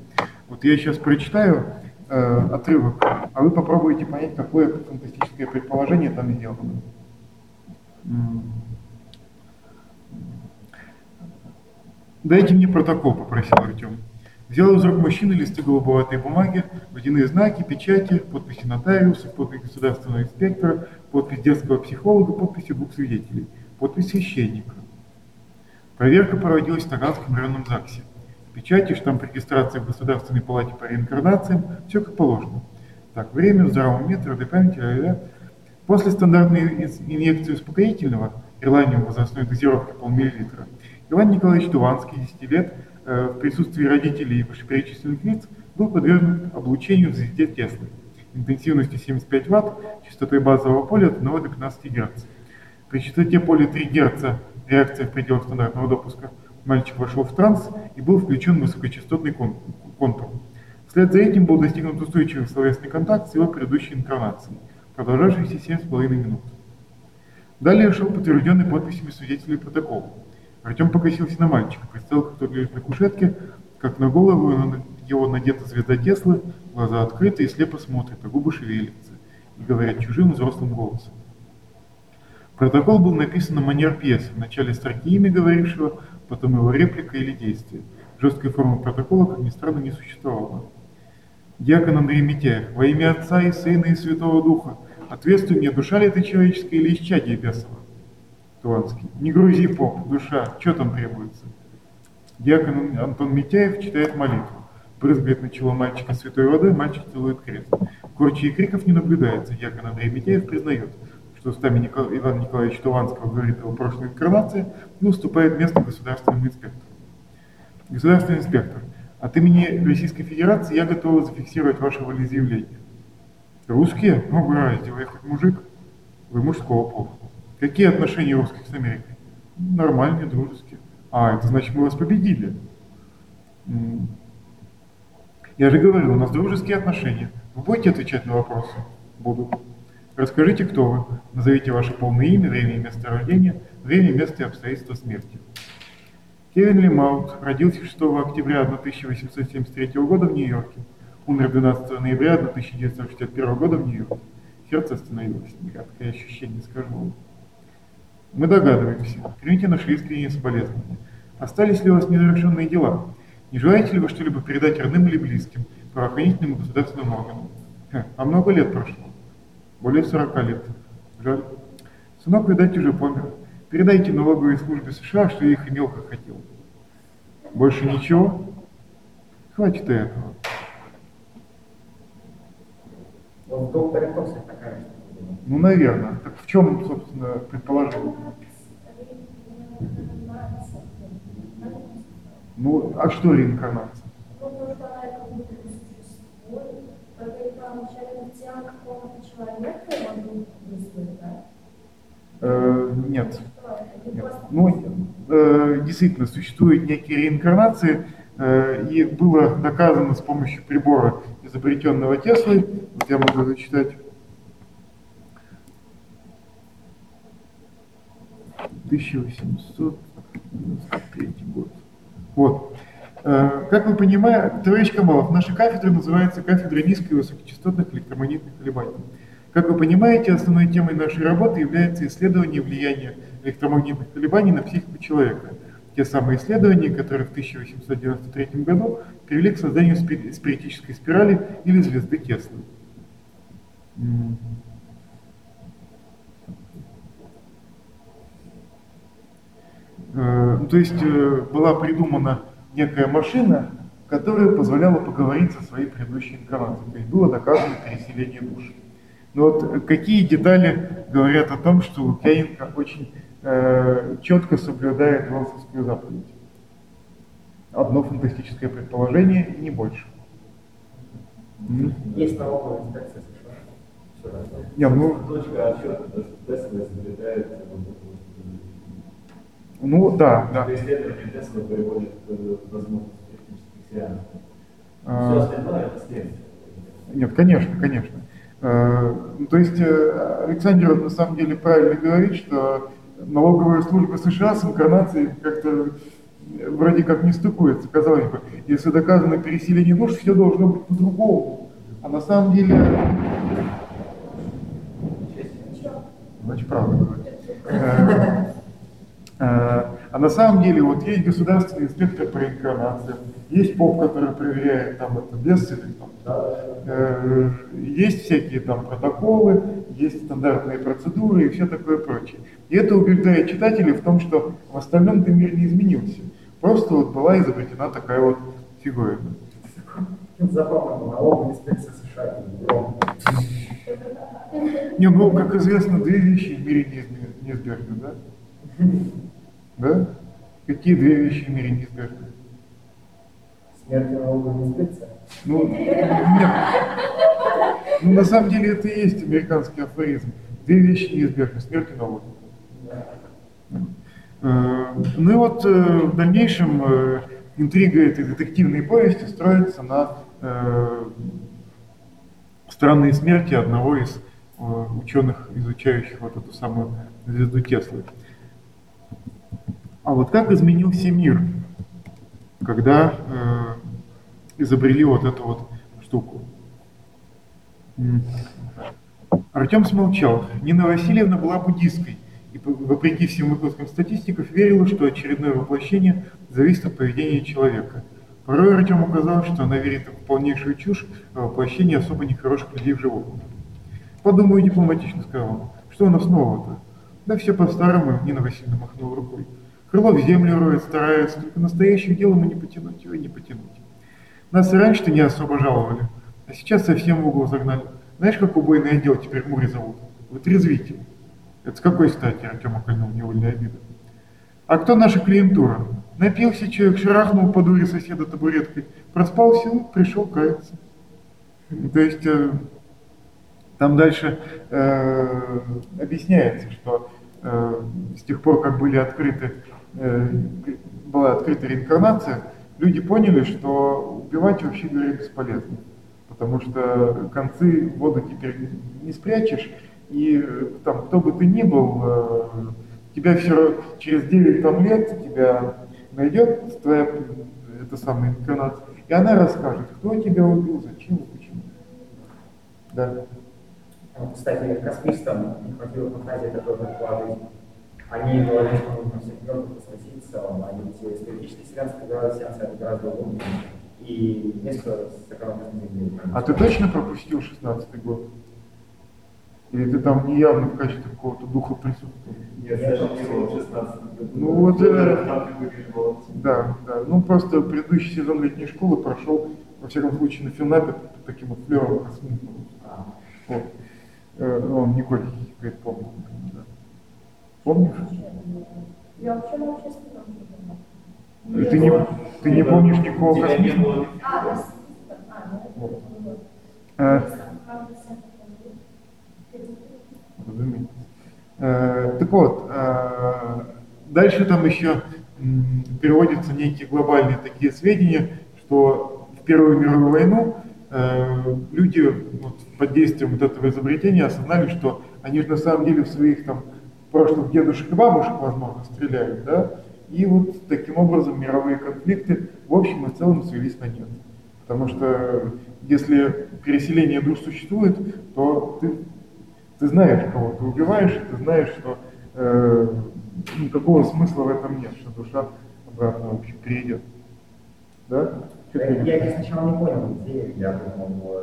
[SPEAKER 1] Вот я сейчас прочитаю э, отрывок, а вы попробуйте понять, какое фантастическое предположение там сделано. «Дайте мне протокол», — попросил Артем. Взял из рук мужчины листы голубоватой бумаги, водяные знаки, печати, подписи нотариуса, подпись государственного инспектора, подпись детского психолога, подписи двух свидетелей, подпись священника. Проверка проводилась в Таганском районном ЗАГСе. Печати, штамп регистрации в Государственной палате по реинкарнациям, все как положено. Так, время в здравом уме, твердой памяти, ля-ля-ля. После стандартной ин- инъекции успокоительного, ирланиум возрастной дозировки полмиллилитра, Иван Николаевич Туванский, 10 лет, в присутствии родителей и вышеперечисленных лиц, был подвергнут облучению в звезде Теслы интенсивностью 75 Вт, частотой базового поля от 1 до 15 Гц. При частоте поля 3 Гц реакция в пределах стандартного допуска. Мальчик вошел в транс и был включен в высокочастотный кон- контур. Вслед за этим был достигнут устойчивый словесный контакт с его предыдущей инкарнацией, продолжавшийся 7,5 минут. Далее шел подтвержденный подписями свидетелей протокол. Артем покосился на мальчика, представил, тот лежит на кушетке, как на голову его надета звезда Теслы, глаза открыты и слепо смотрит, а губы шевелятся, и говорят чужим взрослым голосом. Протокол был написан на манер пьесы, вначале строки имя говорившего, потом его реплика или действие. Жесткой формы протокола, как ни странно, не существовало. Дьякон Андрей Митяев, во имя Отца и Сына и Святого Духа, ответствуй мне, душа ли ты человеческая или исчадие бесово? Туванский, не грузи, поп, душа, что там требуется? Дьякон Антон Митяев читает молитву. Брызгает на чело мальчика святой водой, мальчик целует крест. Корчи и криков не наблюдается. Дьякон Андрей Митяев признает, что устами Никол- Ивана Николаевича Туванского говорит о прошлой инкарнации и уступает место государственному инспектору. Государственный инспектор, от имени Российской Федерации я готова зафиксировать ваше волеизъявление. Русские? Ну, вы хоть мужик? Вы мужского пола. Какие отношения русских с Америкой? Нормальные, дружеские. А, это значит, мы вас победили. Я же говорю, у нас дружеские отношения. Вы будете отвечать на вопросы? Буду. Расскажите, кто вы. Назовите ваше полное имя, время и место рождения, время, место и обстоятельства смерти. Кевин Лимаут родился 6 октября 1873 года в Нью-Йорке. умер 12 ноября 1961 года в Нью-Йорке. Сердце остановилось. Такое ощущение, скажу вам. Мы догадываемся. Примите наши искренние соболезнования. Остались ли у вас незавершенные дела? Не желаете ли вы что-либо передать родным или близким, правоохранительным и государственным органам? Ха, а много лет прошло? Более 40 лет. Жаль. Сынок, видать, уже помер. Передайте налоговой службе США, что я их имел, как хотел. Больше ничего? Хватит и этого.
[SPEAKER 3] Вот Токсе такая.
[SPEAKER 1] Ну, наверное. Так в чем, собственно, предположение? Ну, а что реинкарнация? Э, нет. Нет. Ну, э, действительно, существуют некие реинкарнации, э, и было доказано с помощью прибора, изобретенного Теслой, вот я могу зачитать, 1893 год. Вот. Э, Как вы понимаете, товарищ Камалов, наша кафедра называется кафедра низких и высокочастотных электромагнитных колебаний. Как вы понимаете, основной темой нашей работы является исследование влияния электромагнитных колебаний на психику человека. Те самые исследования, которые в 1893 году привели к созданию спи- спиритической спирали или звезды Теслы. М. Э, ну, То есть э, была придумана некая машина, которая позволяла поговорить со своей предыдущей инкарнацией. То есть было доказано переселение душ. Но вот э, какие детали говорят о том, что Лукьяненко очень э, четко соблюдает Волсовскую заповедь? Одно фантастическое предположение и не больше.
[SPEAKER 3] Есть налоговая инспекция США.
[SPEAKER 1] Не, ну,
[SPEAKER 4] Точка отсчета, то, что эту вот,
[SPEAKER 1] ну да, да.
[SPEAKER 4] э, исследование Тесла приводит к э, возможности технических сеансов.
[SPEAKER 1] А.
[SPEAKER 4] Все остальное это следствие.
[SPEAKER 1] Нет, конечно, конечно. Э, То есть э, Александр на самом деле правильно говорит, что налоговая служба США с инкарнацией как-то вроде как не стыкуется. Казалось бы, если доказано переселение душ, все должно быть по-другому. А на самом деле, значит, правда говорит. Э, А на самом деле вот есть государственный инспектор по инкарнации, есть поп, который проверяет там это без или там, Э, есть всякие там протоколы, есть стандартные процедуры и все такое прочее. И это убеждает читателей в том, что в остальном-то мир не изменился. Просто вот была изобретена такая вот фигура.
[SPEAKER 3] Забавно, налоговая инспекция США.
[SPEAKER 1] Не, ну, как известно, две вещи в мире неизбежны, да? Да? Какие две вещи в мире неизбежны?
[SPEAKER 3] Смерть и налоговая инспекция.
[SPEAKER 1] Ну, нет. Ну, на самом деле это и есть американский афоризм. Две вещи неизбежны, смерть и налог. Э, Ну и вот э, в дальнейшем э, интрига этой детективной повести строится на странной смерти одного из ученых, изучающих вот эту самую звезду Теслы. А вот как изменился мир, когда э, изобрели вот эту вот штуку? Артем смолчал. Нина Васильевна была буддисткой и, вопреки всем выкладкам статистиков, верила, что очередное воплощение зависит от поведения человека. Порой Артему казалось, что она верит в полнейшую чушь, а воплощение особо нехороших людей в животных. «Подумаю дипломатично», — сказал он. «Что она снова-то?» «Да все по-старому», — Нина Васильевна махнула рукой. «Крыло землю роет, старается, только настоящее дело мы не потянуть, его и не потянуть. Нас и раньше-то не особо жаловали, а сейчас совсем в угол загнали. Знаешь, как убойный отдел теперь в Муре зовут? Вытрезвитель. Это с какой стати Артем окольнул невольная обида? А кто наша клиентура? Напился человек, шарахнул по дуре соседа табуреткой, проспал всю, пришел каяться. То есть э, там дальше э, объясняется, что с тех пор, как были открыты, э, была открыта реинкарнация, люди поняли, что убивать вообще говоря бесполезно. Потому что концы в воду теперь не спрячешь, и э, там кто бы ты ни был, э, тебя все через 9 там, лет тебя найдет твоя это самая инкарнация. И она расскажет, кто тебя убил, зачем и почему. Да.
[SPEAKER 3] Кстати, космистам не хватило фантазии такой предположить. Они говорили, что нужно всем мертвым посвятиться, они все исторические сеансы, говорят, сеансы это гораздо удобнее. И несколько сэкономных земли.
[SPEAKER 1] А ты точно пропустил 16 год? Или ты там неявно в качестве какого-то духа присутствовал?
[SPEAKER 4] Нет, я же не был в 16 году.
[SPEAKER 1] Ну вот, э,
[SPEAKER 4] там.
[SPEAKER 1] Да, да. Ну просто предыдущий сезон летней школы прошел, во всяком случае, на Финапе таким вот флером космическим.
[SPEAKER 3] А,
[SPEAKER 1] Вот. Э, ну, он Николь говорит, помню. Да. Помнишь?
[SPEAKER 2] Я вообще на общественном не
[SPEAKER 1] И ты не, ты не помнишь никакого
[SPEAKER 4] не
[SPEAKER 1] космизма?
[SPEAKER 4] было.
[SPEAKER 2] А, да, а.
[SPEAKER 1] Э. Э, Так вот, э, дальше там еще м, переводятся некие глобальные такие сведения, что в Первую мировую войну э, люди вот, под действием вот этого изобретения осознали, что они же на самом деле в своих там прошлых дедушек и бабушек, возможно, стреляют, да, и вот таким образом мировые конфликты в общем и целом свелись на нет. Потому что если переселение душ существует, то ты ты знаешь, кого ты убиваешь, ты знаешь, что э, никакого смысла в этом нет, что душа обратно, в общем. Да?
[SPEAKER 3] Я,
[SPEAKER 1] имеешь?
[SPEAKER 3] сначала не понял идеи, я думал,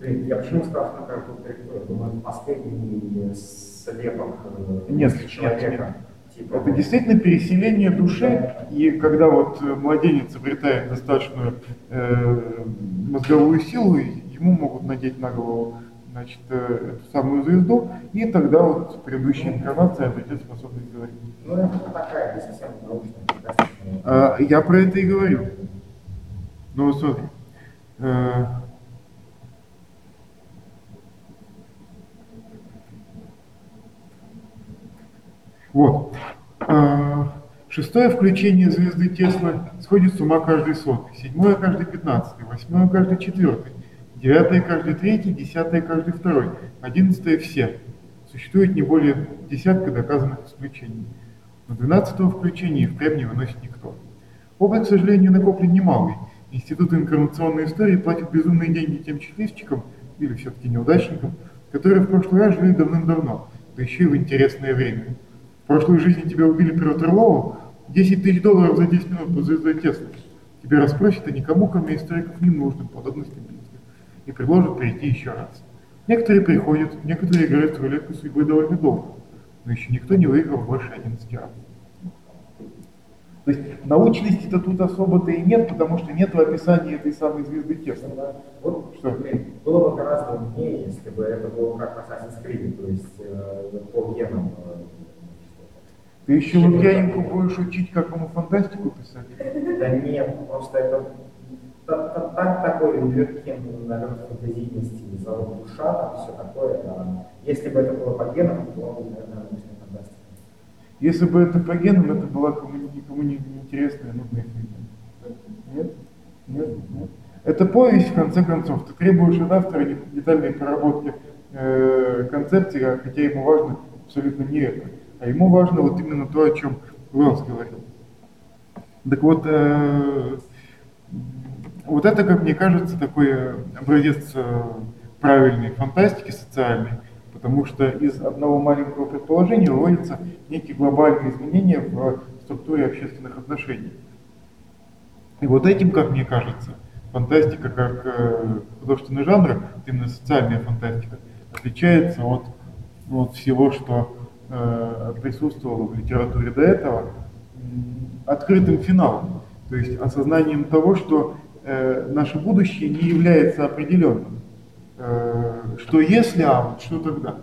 [SPEAKER 3] э, я почему сказал, что как тут последний слепок э,
[SPEAKER 1] Нет,
[SPEAKER 3] человека. Типа,
[SPEAKER 1] Это действительно переселение души, и когда вот э, младенец обретает достаточную э, мозговую силу, ему могут надеть на голову значит, э, эту самую звезду, и тогда вот предыдущая инкарнация обретет способность говорить.
[SPEAKER 3] Ну, это такая, не совсем научная.
[SPEAKER 1] А, я про это и говорю. Ну, смотри. Вот. Шестое включение звезды Теслы сходит с ума каждый сотый, седьмое каждый пятнадцатый, восьмое каждый четвертый, девятое каждый третий, десятое каждый второй, одиннадцатое все. Существует не более десятка доказанных исключений. Но двенадцатого включения и впрямь не выносит никто. Опыт, к сожалению, накоплен немалый. Институт инкарнационной истории платит безумные деньги тем счастливчикам, или все-таки неудачникам, которые в прошлый раз жили давным-давно, да еще и в интересное время. В прошлой жизни тебя убили Петр Орлову, 10 тысяч долларов за 10 минут под звездой Теслы. Тебя расспросят, а никому, кроме историков, не нужным подобных стабильностях, и предложат прийти еще раз. Некоторые приходят, некоторые играют в рулетку судьбы довольно долго, но еще никто не выиграл больше 11 раз. То есть научности-то тут особо-то и нет, потому что нет описания этой самой звезды Теслы.
[SPEAKER 3] Вот,
[SPEAKER 1] Что?
[SPEAKER 3] блин, было бы гораздо умнее, если бы это было как в Assassin's Creed, то есть э, по генам. э,
[SPEAKER 1] Ты еще Лукьяненко будешь учить, как ему фантастику писать?
[SPEAKER 3] Да нет, просто это та- та- так такой легкий налет фантазийности, зовут душа, там все такое. если бы это было по генам, то наверное.
[SPEAKER 1] Если бы это по генам, это была кому никому не интересная, нудная фигня. Нет? Нет? Это повесть, в конце концов. Ты требуешь от автора де- детальной проработки э, концепции, а хотя ему важно абсолютно не это. А ему важно вот именно то, о чем Уэллс говорил. Так вот, э, вот это, как мне кажется, такой образец э, правильной фантастики социальной, потому что из одного маленького предположения выводятся некие глобальные изменения в структуре общественных отношений. И вот этим, как мне кажется, фантастика как э, художественный жанр, именно социальная фантастика, отличается от, от всего, что э, присутствовало в литературе до этого, открытым финалом, то есть осознанием того, что э, наше будущее не является определенным. Э, что если, а вот что тогда?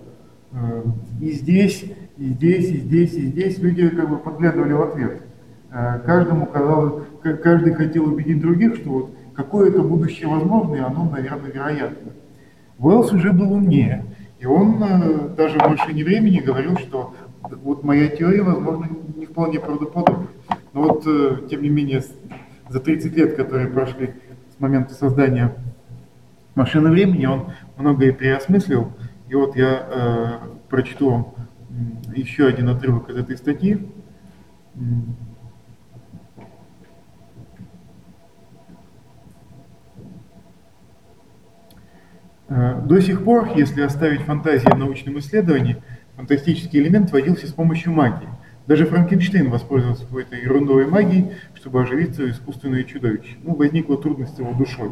[SPEAKER 1] Э, и здесь, и здесь, и здесь, и здесь люди как бы подглядывали в ответ. Э, Каждому казалось, каждый хотел убедить других, что вот какое-то будущее возможно, и оно, наверное, вероятно. Уэллс уже был умнее, и он даже в «Машине времени» говорил, что вот моя теория, возможно, не вполне правдоподобна. Но вот, тем не менее, за 30 лет, которые прошли с момента создания машины времени, он многое переосмыслил. И вот я э, прочту вам еще один отрывок из этой статьи. Э, До сих пор, если оставить фантазии в научном исследовании, фантастический элемент вводился с помощью магии. Даже Франкенштейн воспользовался какой-то ерундовой магией, чтобы оживить свое искусственное чудовище. Ну, возникла трудность с его душой.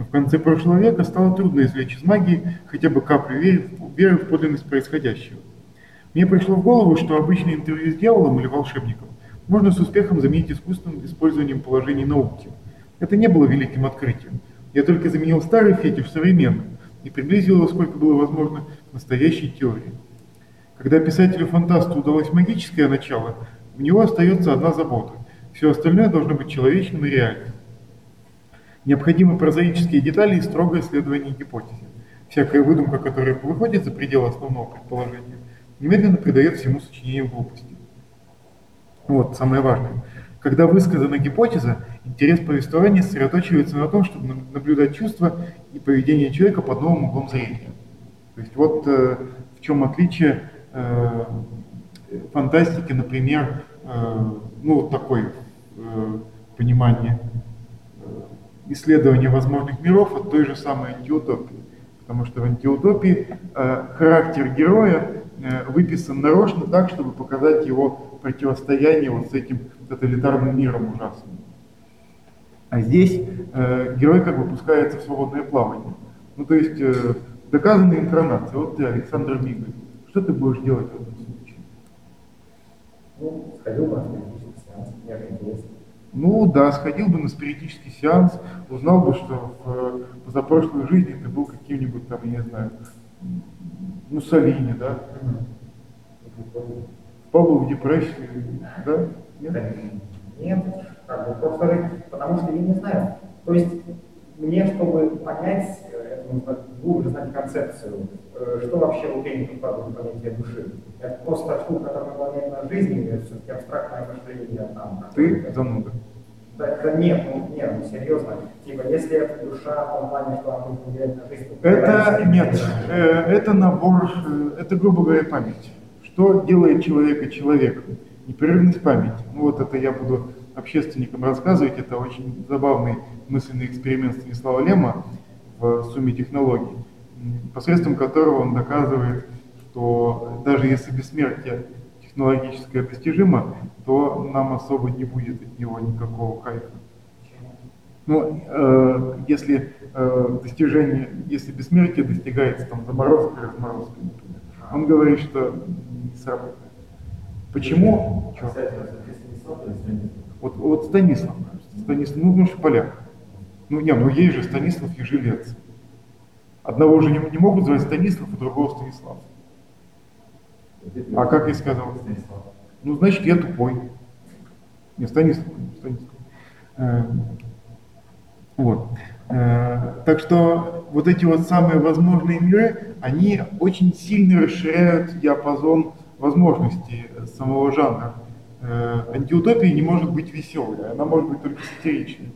[SPEAKER 1] В конце прошлого века стало трудно извлечь из магии хотя бы каплю веры, веры в подлинность происходящего. Мне пришло в голову, что обычное интервью с дьяволом или волшебником можно с успехом заменить искусственным использованием положений науки. Это не было великим открытием. Я только заменил старый фетиш современным, и приблизил его, сколько было возможно, к настоящей теории. Когда писателю-фантасту удалось магическое начало, у него остается одна забота. Все остальное должно быть человечным и реальным. Необходимы прозаические детали и строгое исследование гипотезы. Всякая выдумка, которая выходит за пределы основного предположения, немедленно придает всему сочинению глупости. Вот, самое важное. Когда высказана гипотеза, интерес повествования сосредоточивается на том, чтобы наблюдать чувства и поведение человека под новым углом зрения. То есть вот э, в чем отличие э, фантастики, например, э, ну вот такое э, понимание исследования возможных миров от той же самой антиутопии. Потому что в антиутопии э, характер героя э, выписан нарочно так, чтобы показать его противостояние вот с этим тоталитарным миром ужасным. А здесь э, герой как бы пускается в свободное плавание. Ну, то есть э, доказанная инкарнация. Вот ты, Александр Мигаль, что ты будешь делать в этом случае?
[SPEAKER 3] Ну, сходил бы на сеанс, я
[SPEAKER 1] Ну да, сходил бы на спиритический сеанс, узнал бы, что в э, позапрошлой жизни ты был каким-нибудь там, я не знаю, Муссолини, да? Впал в депрессию, да?
[SPEAKER 3] Нет? Нет, просто, потому что я не знаю. То есть мне, чтобы понять, нужно глубже знать концепцию, э, что вообще у Кенника вкладывает понятие души. Это просто штука, которая выполняет на жизни, или все-таки абстрактное мышление там.
[SPEAKER 1] Ты зануда.
[SPEAKER 3] Да, да нет, ну, нет, ну серьезно. Типа, если это душа в том плане, что она будет влиять на жизнь, то
[SPEAKER 1] это нет, э, это набор, э, это грубо говоря память. Что делает человека человеком? Непрерывность памяти. Ну вот это я буду общественникам рассказывать. Это очень забавный мысленный эксперимент Станислава Лема в сумме технологий, посредством которого он доказывает, что даже если бессмертие технологическое достижимо, то нам особо не будет от него никакого кайфа. Ну, э, если э, достижение, если бессмертие достигается там заморозкой, разморозкой, например, он говорит, что не сработает. Почему? Вот, вот Станислав, Станислав, ну, ну, поляк. Ну, не, ну есть же Станислав и Жилец. Одного же не, не могут звать Станислав, а другого Станислав. А как я сказал? Ну, значит, я тупой. Не Станислав, Станислав. Э, вот. Э, так что вот эти вот самые возможные миры, они очень сильно расширяют диапазон возможностей самого жанра. Э, антиутопия не может быть веселой, она может быть только сатиричной.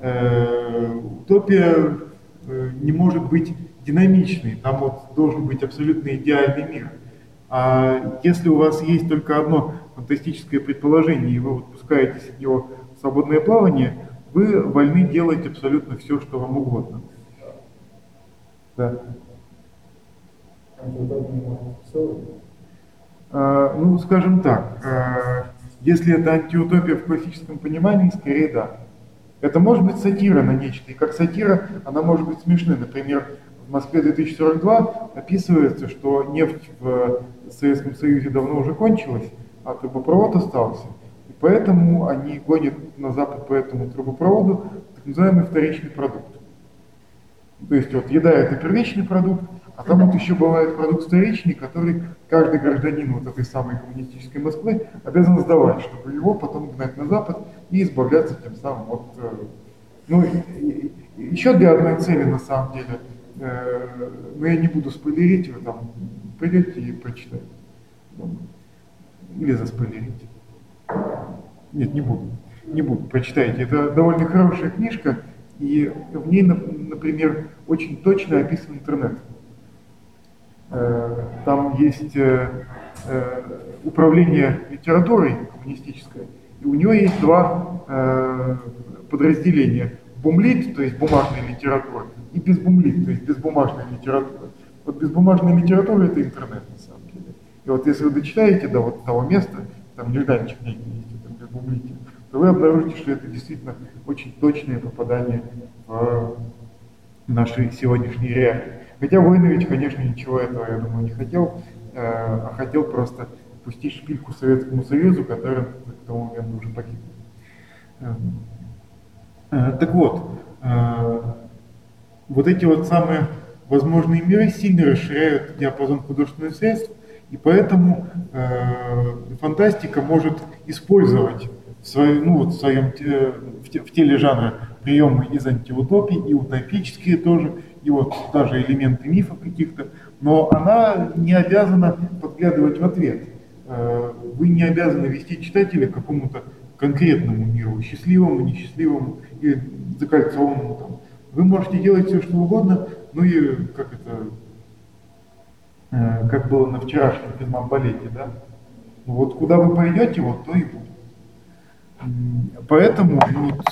[SPEAKER 1] Э, утопия не может быть динамичной, там вот должен быть абсолютно идеальный мир. А если у вас есть только одно фантастическое предположение, и вы вот пускаетесь от него в свободное плавание, вы вольны делать абсолютно все, что вам угодно. Да. Э, ну, скажем так, э, если это антиутопия в классическом понимании, скорее да. Это может быть сатира на нечто, и как сатира она может быть смешной. Например, в Москве 2042 описывается, что нефть в Советском Союзе давно уже кончилась, а трубопровод остался. И поэтому они гонят на Запад по этому трубопроводу так называемый вторичный продукт. То есть вот еда это первичный продукт, а там вот еще бывает продукт вторичный, который каждый гражданин вот этой самой коммунистической Москвы обязан сдавать, чтобы его потом гнать на Запад и избавляться тем самым от... Э, ну, еще для одной цели на самом деле, э, но я не буду спойлерить, вы там придете и прочитаете. Или заспойлерите. Нет, не буду. Не буду, прочитайте. Это довольно хорошая книжка, и в ней, например, очень точно описан интернет. Э, там есть управление литературой коммунистическое, и у него есть два подразделения. бумлит, то есть бумажная литература, и безбумлит, то есть безбумажная литература. Вот безбумажная литература это интернет на самом деле. И вот если вы дочитаете до вот того места, там нежданчик некий есть, там безбумлите, то вы обнаружите, что это действительно очень точное попадание в наши сегодняшние реалии. Хотя Войнович, конечно, ничего этого, я думаю, не хотел, э, а хотел просто пустить шпильку Советскому Союзу, который к тому моменту уже погиб. Э, э, так вот, вот эти вот самые возможные миры сильно расширяют диапазон художественных средств, и поэтому фантастика может использовать в своем, ну, вот в, своем, в теле жанра приемы из антиутопии, и утопические тоже, и вот даже элементы мифов каких-то, но она не обязана подглядывать в ответ. Э, вы не обязаны вести читателя к какому-то конкретному миру, счастливому, несчастливому и закольцованному. Там. Вы можете делать все, что угодно, ну и как это, э, как было на вчерашнем физмат-балете, да? Ну вот куда вы пойдете, вот то и будет. Поэтому, вот,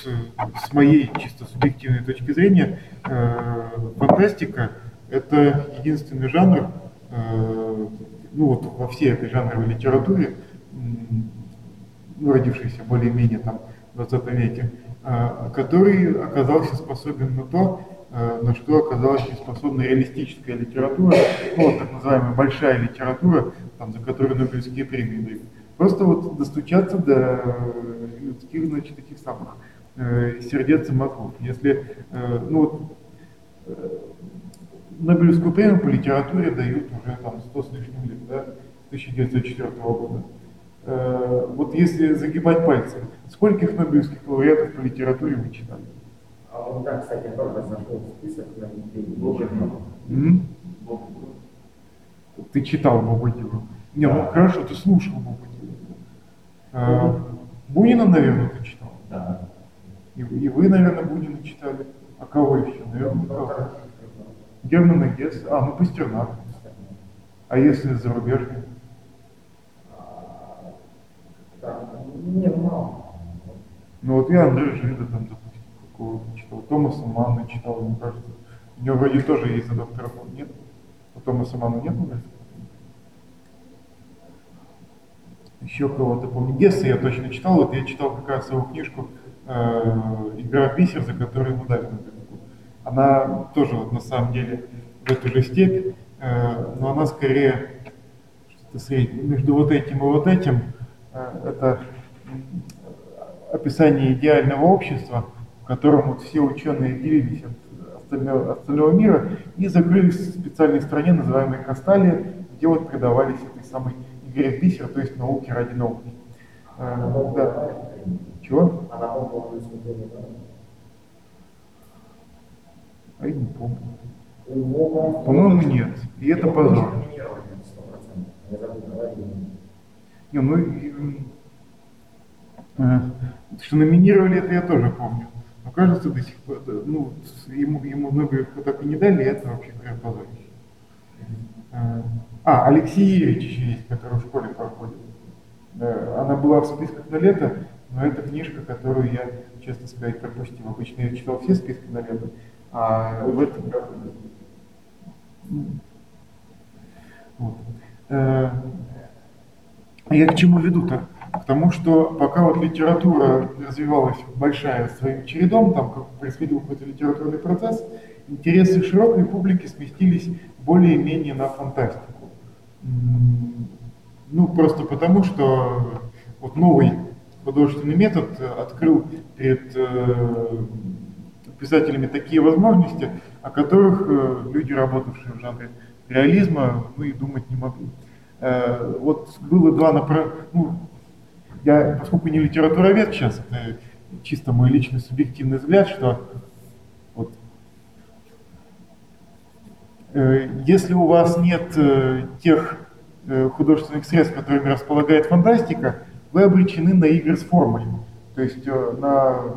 [SPEAKER 1] с моей чисто субъективной точки зрения, э, фантастика – это единственный жанр, э, ну вот во всей этой жанровой литературе, ну, родившейся более-менее там в 20 веке, э, который оказался способен на то, э, на что оказалась не способна реалистическая литература, ну, вот так называемая большая литература, там, за которую Нобелевские премии дают. Просто вот достучаться до людских, значит, таких самых э, сердец и мозгов. Если, э, ну вот, э, Нобелевскую премию по литературе дают уже там 100 с лишним лет, да, 1904 года. Э, вот если загибать пальцы, скольких Нобелевских лауреатов по литературе вы читали?
[SPEAKER 3] А вот да, кстати, тоже зашел в список на
[SPEAKER 1] mm-hmm. Ты читал Бабудилу. Не, ну хорошо, ты слушал Бабудилу. А, Бунина, наверное, ты читал?
[SPEAKER 3] Да.
[SPEAKER 1] И, и вы, наверное, Бунина читали. А кого еще? Наверное, никого. Германа Гесс. А, ну Пастернак. А если зарубежный?
[SPEAKER 3] Не, мало.
[SPEAKER 1] Ну вот я Андрея Жида там, допустим, какого читал. Томаса Манна читал, мне кажется. У него вроде тоже есть за доктора Нет? У Томаса Манна нет, наверное? еще кого-то помню. Гесса я точно читал, вот я читал как раз его книжку э, «Игра бисер», за которую ему дали Нобелевку. Она тоже вот на самом деле в эту же степь, э, но она скорее что-то среднее. Между вот этим и вот этим э, это описание идеального общества, в котором вот все ученые делились от остального, остального мира и закрылись в специальной стране, называемой Касталия, где вот предавались этой самой верит бисер, то есть науки ради науки. А, да. Чего? А я не помню. По-моему, нет. И это позор. Не, ну, э, что номинировали, это я тоже помню. Но кажется, до сих пор, ну, ему, ему много так и не дали, это вообще говоря позорище. Э, а, Алексей Ерич еще есть, который в школе проходит. Она была в списках на лето, но это книжка, которую я, честно сказать, пропустил. Обычно я читал все списки на лето, а. Вот. Э, я к чему веду-то? К тому, что пока вот литература развивалась большая своим чередом, там как происходил какой-то литературный процесс, интересы широкой публики сместились более-менее на фантастику. Ну, просто потому, что вот новый художественный метод открыл перед э, писателями такие возможности, о которых э, люди, работавшие в жанре реализма, ну и думать не могли. Э, вот было два направления, ну, я, поскольку не литературовед сейчас, это чисто мой личный субъективный взгляд, что вот, э, если у вас нет тех художественных средств, которыми располагает фантастика, вы обречены на игры с формой. То есть на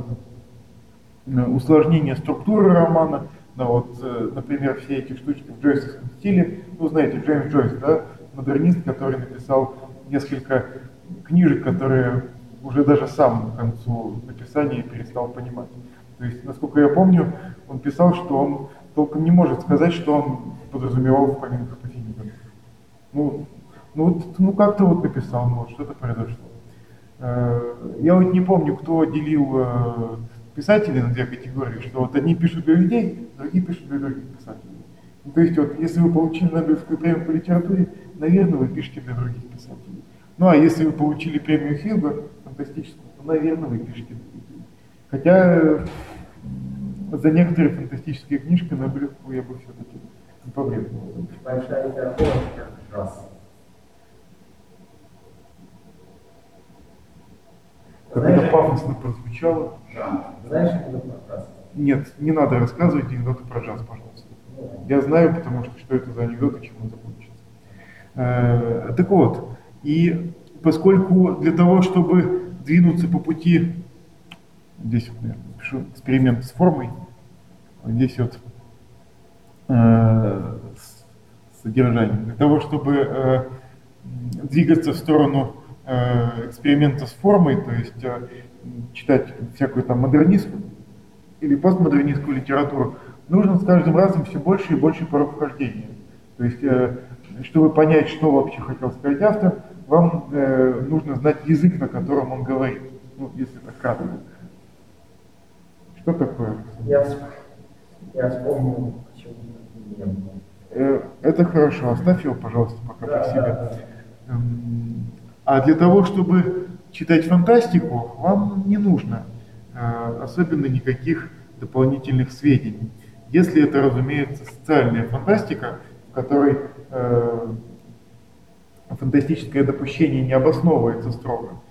[SPEAKER 1] усложнение структуры романа, на вот, э, например, все эти штучки в джойсовском стиле. Ну, знаете, Джеймс Джойс, да, модернист, который написал несколько книжек, которые уже даже сам к концу написания перестал понимать. То есть, насколько я помню, он писал, что он толком не может сказать, что он подразумевал в поминках по Финигану. Ну, ну, ну как-то вот написал, ну вот что-то произошло. Э, я вот не помню, кто делил э, писателей на две категории, что вот одни пишут для людей, другие пишут для других писателей. Ну, то есть вот если вы получили Нобелевскую премию по литературе, наверное, вы пишете для других писателей. Ну а если вы получили премию Хилба, фантастическую, то, наверное, вы пишете для людей. Хотя за некоторые фантастические книжки Нобелевку я бы все-таки не побрезговал.
[SPEAKER 3] Большая литература раз.
[SPEAKER 1] Как это пафосно прозвучало.
[SPEAKER 3] Знаешь про джаз?
[SPEAKER 1] Нет, не надо рассказывать анекдоты про джаз, пожалуйста. Я знаю, потому что что это за анекдот и чем он закончится. Э, так вот, и поскольку для того, чтобы двинуться по пути, здесь вот, наверное, пишу эксперимент с формой, здесь вот э, с содержанием, для того, чтобы э, двигаться в сторону эксперимента с формой, то есть э, читать всякую там модернистскую или постмодернистскую литературу, нужно с каждым разом все больше и больше порог вхождения. То есть, э, чтобы понять, что вообще хотел сказать автор, вам э, нужно знать язык, на котором он говорит. Ну, если так кратко. Что такое?
[SPEAKER 3] Я, я вспомнил, почему не было.
[SPEAKER 1] Э, это хорошо, оставь его, пожалуйста, пока
[SPEAKER 3] Да,
[SPEAKER 1] при себе.
[SPEAKER 3] да, да.
[SPEAKER 1] А для того, чтобы читать фантастику, вам не нужно э, особенно никаких дополнительных сведений. Если это, разумеется, социальная фантастика, в которой э, фантастическое допущение не обосновывается строго.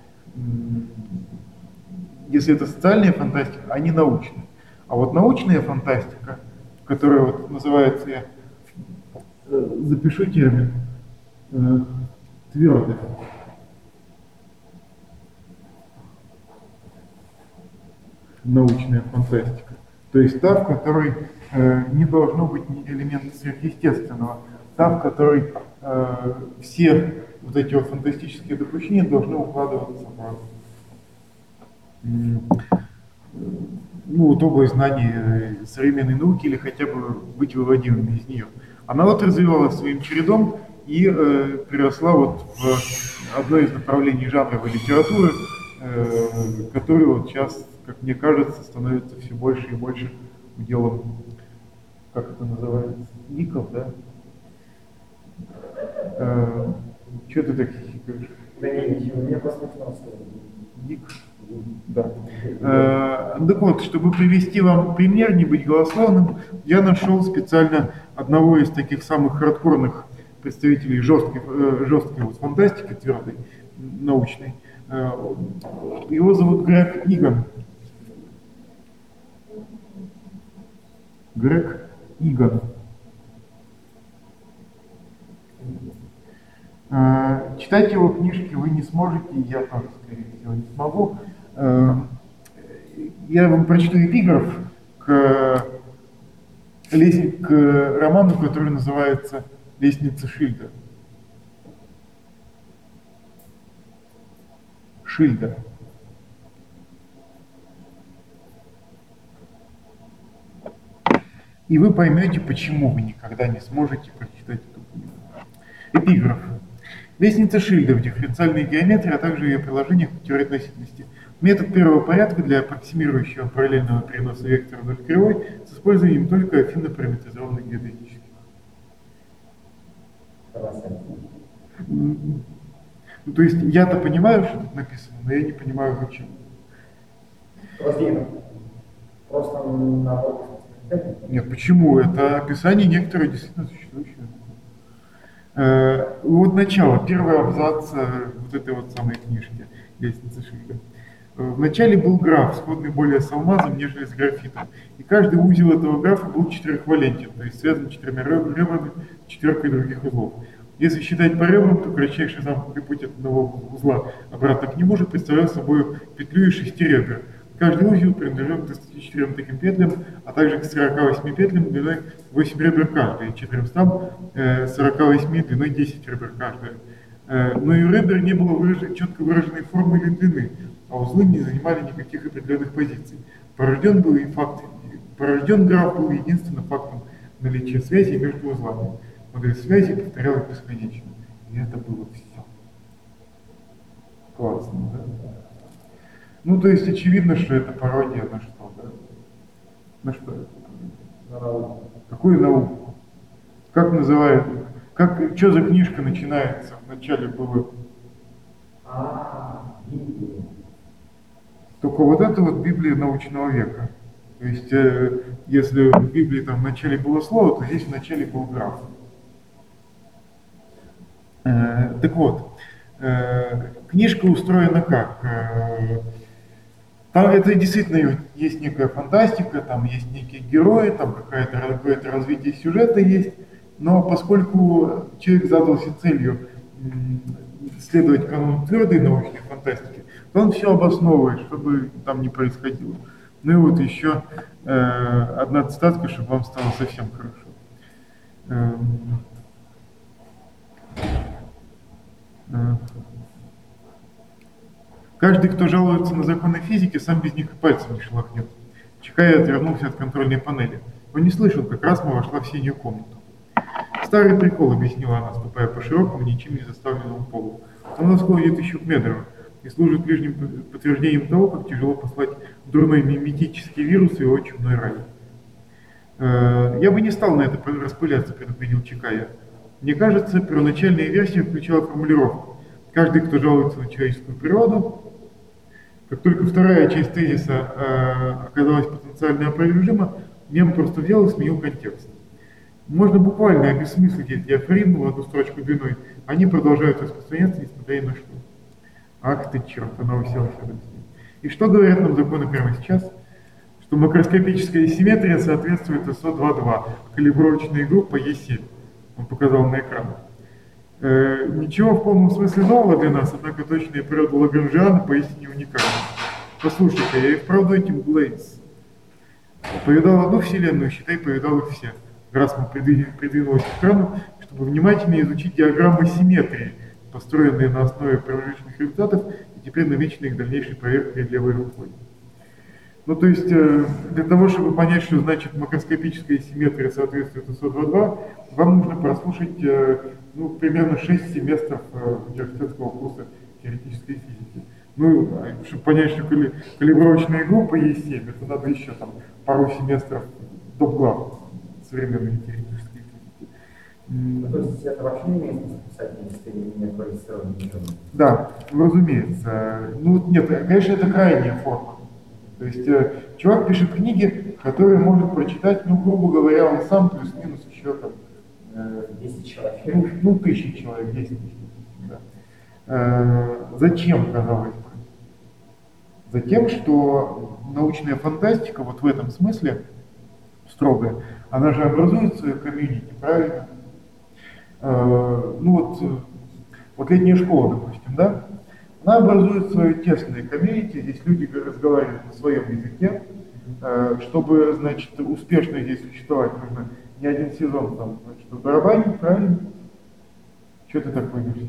[SPEAKER 1] Если это социальная фантастика, а не научная. А вот научная фантастика, которая вот называется, я э, запишу термин, э, твердая. Научная фантастика. То есть та, в которой э, не должно быть элемента сверхъестественного. Та, в которой э, все вот эти вот фантастические допущения должны укладываться в ну, вот область знаний э, современной науки или хотя бы быть выводимыми из нее. Она вот развивалась своим чередом и э, переросла вот в одно из направлений жанровой литературы, э, который вот сейчас, как мне кажется, становится все больше и больше уделом, как это называется, ников, да? Э, что ты так хихикаешь?
[SPEAKER 3] Да не, мне смешно стало.
[SPEAKER 1] Ник? Да. Э, так вот, чтобы привести вам пример, не быть голословным, я нашел специально одного из таких самых хардкорных представителей жесткой, э, жесткой вот фантастики, твердой, научной. Его зовут Грег Иган. Грег Иган. Э, Читать его книжки вы не сможете, я тоже, скорее всего, не смогу. Э, Я вам прочту эпиграф к, к роману, который называется «Лестница Шильда». Шильда. И вы поймете, почему вы никогда не сможете прочитать эту книгу. Эпиграф. Лестница Шильда в дифференциальной геометрии, а также ее приложениях в теории относительности. Метод первого порядка для аппроксимирующего параллельного переноса вектора вдоль кривой с использованием только афинно параметризованных геодезических. Ну, то есть я-то понимаю, что тут написано, но я не понимаю, зачем.
[SPEAKER 3] Просто, просто набор
[SPEAKER 1] Нет, почему? Это описание некоторого действительно существующего. Э, Вот начало, первый абзац э, вот этой вот самой книжки «Лестница Шильда». Э, В начале был граф, сходный более с алмазом, нежели с графитом. И каждый узел этого графа был четырехвалентен, то есть связан четырьмя реб- ребрами, четверкой других узлов. Если считать по ребрам, то кратчайший замкнутый путь от одного узла обратно к нему же представлял собой петлю из шести ребер. Каждый узел принадлежал к 24 таким петлям, а также к 48 петлям длиной 8 ребер каждая, и 448 длиной 10 ребер каждая. Э, Но и у ребер не было выражен- четко выраженной формы или длины, а узлы не занимали никаких определенных позиций. Порожден был и факт, порожден граф был единственным фактом наличия связи между узлами. Модель связи повторялась бесконечно. И это было все. Классно, да? Ну, то есть очевидно, что это пародия на что, да? На что это?
[SPEAKER 3] На науку.
[SPEAKER 1] Какую науку? Как называют? Как, что за книжка начинается? Вначале было
[SPEAKER 3] А,
[SPEAKER 1] только вот это вот Библия научного века. То есть, э, если в Библии там в начале было слово, то здесь в начале был граф. Э, так вот, э, книжка устроена как? Э, там это действительно есть некая фантастика, там есть некие герои, там какое-то какое развитие сюжета есть, но поскольку человек задался целью следовать канону твердой научной фантастики, то он все обосновывает, чтобы там не происходило. Ну и вот еще э, одна цитатка, чтобы вам стало совсем хорошо. Эм, э, Каждый, кто жалуется на законы физики, сам без них и пальцем не шелохнет. Чекая отвернулся от контрольной панели. Он не слышал, как Расма вошла в синюю комнату. Старый прикол, объяснила она, ступая по широкому, ничем не заставленному полу. Он восходит еще к Медору и служит лишним подтверждением того, как тяжело послать дурной миметический вирус в его чумной рай. «Э, «Я бы не стал на это распыляться», — предупредил Чикая. «Мне кажется, первоначальная версия включала формулировку. Каждый, кто жалуется на человеческую природу, как только вторая часть тезиса э, оказалась потенциально опровержима, мем просто взял и сменил контекст. Можно буквально обесмыслить эти афоризмы в одну строчку длиной. Они продолжают распространяться, несмотря ни на что. Ах ты черт, она уселась рядом. И что говорят нам законы прямо сейчас? Что макроскопическая симметрия соответствует СО2-2, калибровочная группа Е7. Он показал на экран. Э, ничего в полном смысле нового для нас, однако точная природа Лагранжиана поистине уникальна. Послушай-ка, я и вправду этим Блейдс. Повидал одну вселенную, считай, повидал их все. Раз мы придвинулись к экрану, чтобы внимательно изучить диаграммы симметрии, построенные на основе промежуточных результатов и теперь намеченные их дальнейшей проверкой левой рукой. Ну, то есть, э, для того, чтобы понять, что значит макроскопическая симметрия соответствует СО2-2, вам нужно прослушать э, ну, примерно 6 семестров э, университетского курса теоретической физики. Ну, а чтобы понять, что кали, калибровочная группа есть 7, это надо еще там пару семестров до глав современной теоретической физики.
[SPEAKER 3] Ну, то есть это вообще не имеет смысла писать, если не квалифицированный?
[SPEAKER 1] Да, разумеется. Ну, нет, конечно, это крайняя форма. То есть э, чувак пишет книги, которые может прочитать, ну, грубо говоря, он сам плюс-минус еще там
[SPEAKER 3] 10 э, человек.
[SPEAKER 1] Ну, ну, тысячи человек, 10 тысяч. Да. Э, зачем, бы? Затем, что научная фантастика вот в этом смысле строгая, она же образует свою комьюнити, правильно? Э, ну вот, вот летняя школа, допустим, да? Она образует свое тесное комьюнити, здесь люди разговаривают на своем языке, э, чтобы, значит, успешно здесь существовать, нужно не один сезон там, значит, барабанить, правильно? Что ты так боишься?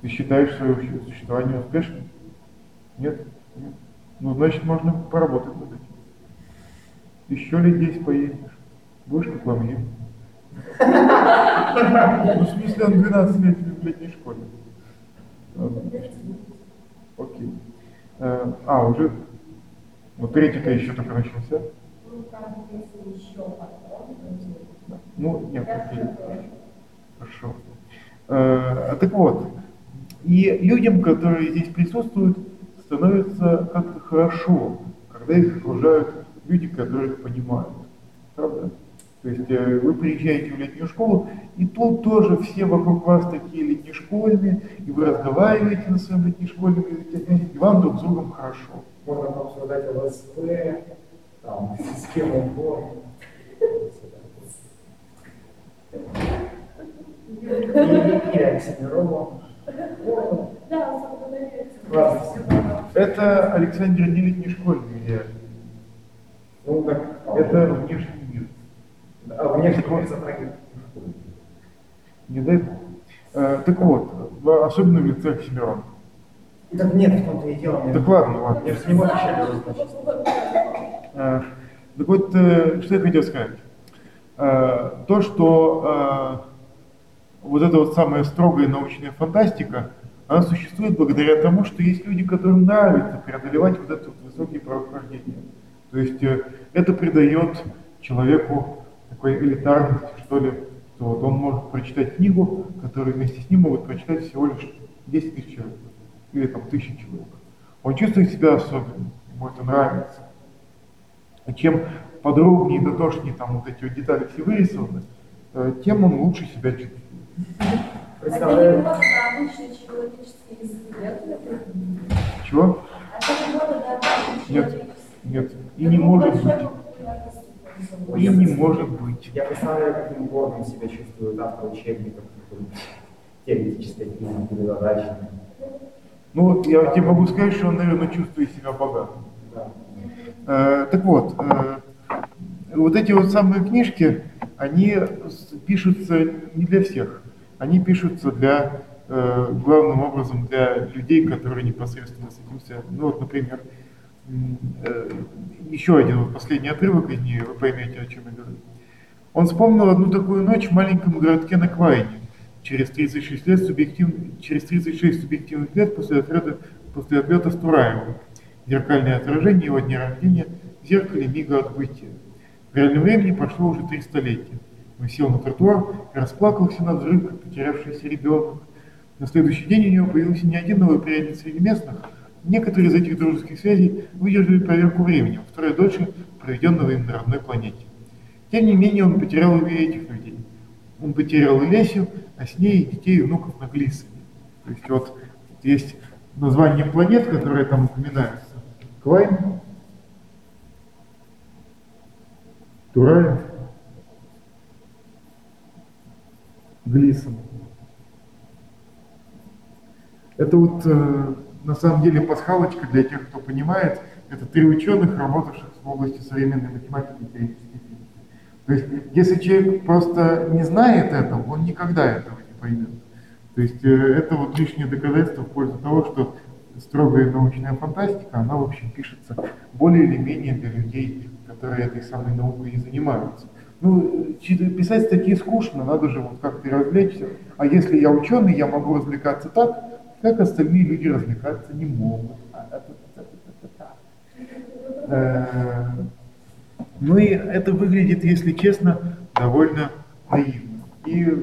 [SPEAKER 1] Ты считаешь свое существование успешным? Нет? Нет? Ну, значит, можно поработать над этим. Еще лет 10 поедешь. Будешь как во. Ну, в смысле, он 12 лет в летней школе. Окей. Э, а, уже... Вот третий-то еще только начался. Ну, нет, окей. Хорошо. Э, так вот, и людям, которые здесь присутствуют, становится как-то хорошо, когда их окружают люди, которых понимают. Правда? То есть э, вы приезжаете в летнюю школу, и тут тоже все вокруг вас такие летнешкольные, и вы разговариваете на своем летнешкольном языке, и вам друг с другом хорошо.
[SPEAKER 3] Можно обсуждать ЛСП, там, схему угодно. Или Оксимирова.
[SPEAKER 1] Это Александр не летний школьный реально.
[SPEAKER 3] Ну, так,
[SPEAKER 1] Это внешний мир.
[SPEAKER 3] а внешне он затрагивает.
[SPEAKER 1] Не дай бог. Э, так вот, особенно в лице Оксимирона.
[SPEAKER 3] Так нет, в том-то и дело.
[SPEAKER 1] Так ладно, ладно.
[SPEAKER 3] Я же не могу отвечать. значит.
[SPEAKER 1] Э, Так вот, э, что я хотел сказать. Э, То, что э, вот эта вот самая строгая научная фантастика, она существует благодаря тому, что есть люди, которым нравится преодолевать вот это вот высокие правоохождения. То есть э, это придает человеку такой элитарности, что ли, что вот он может прочитать книгу, которую вместе с ним могут прочитать всего лишь 10 тысяч человек или там тысячи человек. Он чувствует себя особенным, ему это нравится. И чем подробнее и дотошнее там вот эти вот детали все вырисованы, э, тем он лучше себя чувствует.
[SPEAKER 2] Это
[SPEAKER 3] Представляю.
[SPEAKER 2] верно?
[SPEAKER 1] Чего?
[SPEAKER 2] Обычный
[SPEAKER 1] Нет, нет. И не может быть. И не может быть.
[SPEAKER 3] Я представляю, каким гордым себя чувствует автор учебников, теоретической или задачами.
[SPEAKER 1] Ну вот я тебе могу сказать, что он, наверное, чувствует себя богатым. Э, так вот, э, вот эти вот самые книжки, они пишутся не для всех. Они пишутся для, э, главным образом, для людей, которые непосредственно с этим связаны. Ну вот, например, э, еще один вот последний отрывок из нее, вы поймете, о чем я говорю. Он вспомнил одну такую ночь в маленьком городке на Квайне, через 36 лет субъектив... через 36 субъективных лет после отлета, после отлета с Тураевым. Зеркальное отражение его дня рождения в зеркале мига отбытия. В реальном времени прошло уже три столетия. Он сел на тротуар и расплакался над взрывом, потерявшийся ребенок. На следующий день у него появился не один новый приятель среди местных. Некоторые из этих дружеских связей выдержали проверку временем, второе дольше проведенного им на родной планете. Тем не менее, он потерял и этих людей. Он потерял и Лесю, а с ней детей и внуков на Глиссоне. То есть вот есть название планет, которые там упоминаются. Квайн, Тураев, Глисон. Это вот э, на самом деле пасхалочка для тех, кто понимает. Это три ученых, работавших в области современной математики и физики. То есть, если человек просто не знает этого, он никогда этого не поймет. То есть, э, это вот лишнее доказательство в пользу того, что строгая научная фантастика, она, в общем, пишется более или менее для людей, которые этой самой наукой и занимаются. Ну, писать статьи скучно, надо же вот как-то развлечься. А если я ученый, я могу развлекаться так, как остальные люди развлекаться не могут. Ну и это выглядит, если честно, довольно наивно. И э,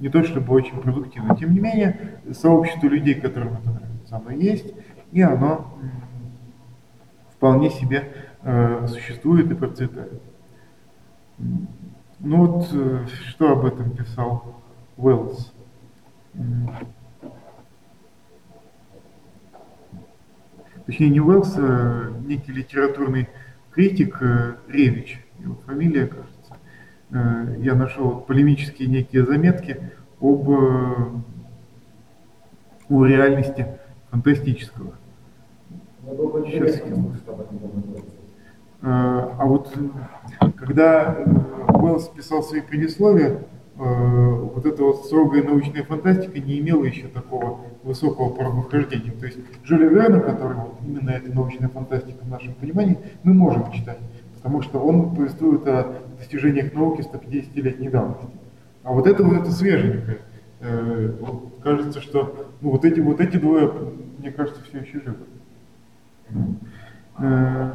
[SPEAKER 1] не то чтобы очень продуктивно. Тем не менее, сообщество людей, которым это нравится, оно есть, и оно вполне себе э, существует и процветает. Ну вот, э, что об этом писал Уэллс? Точнее, не Уэллс, а некий литературный критик э, Ревич, его фамилия, кажется. Э, Я нашел полемические некие заметки об э, о реальности фантастического. Сейчас А вот когда Уэллс писал свои предисловия, вот эта вот строгая научная фантастика не имела еще такого высокого правоохождения. То есть Жюля Верна, который вот именно эта научная фантастика в нашем понимании, мы можем читать, потому что он повествует о достижениях науки 150-летней давности. А вот это вот это свеженькое. Э, вот кажется, что ну, вот эти вот эти двое, мне кажется, все еще живы. Э,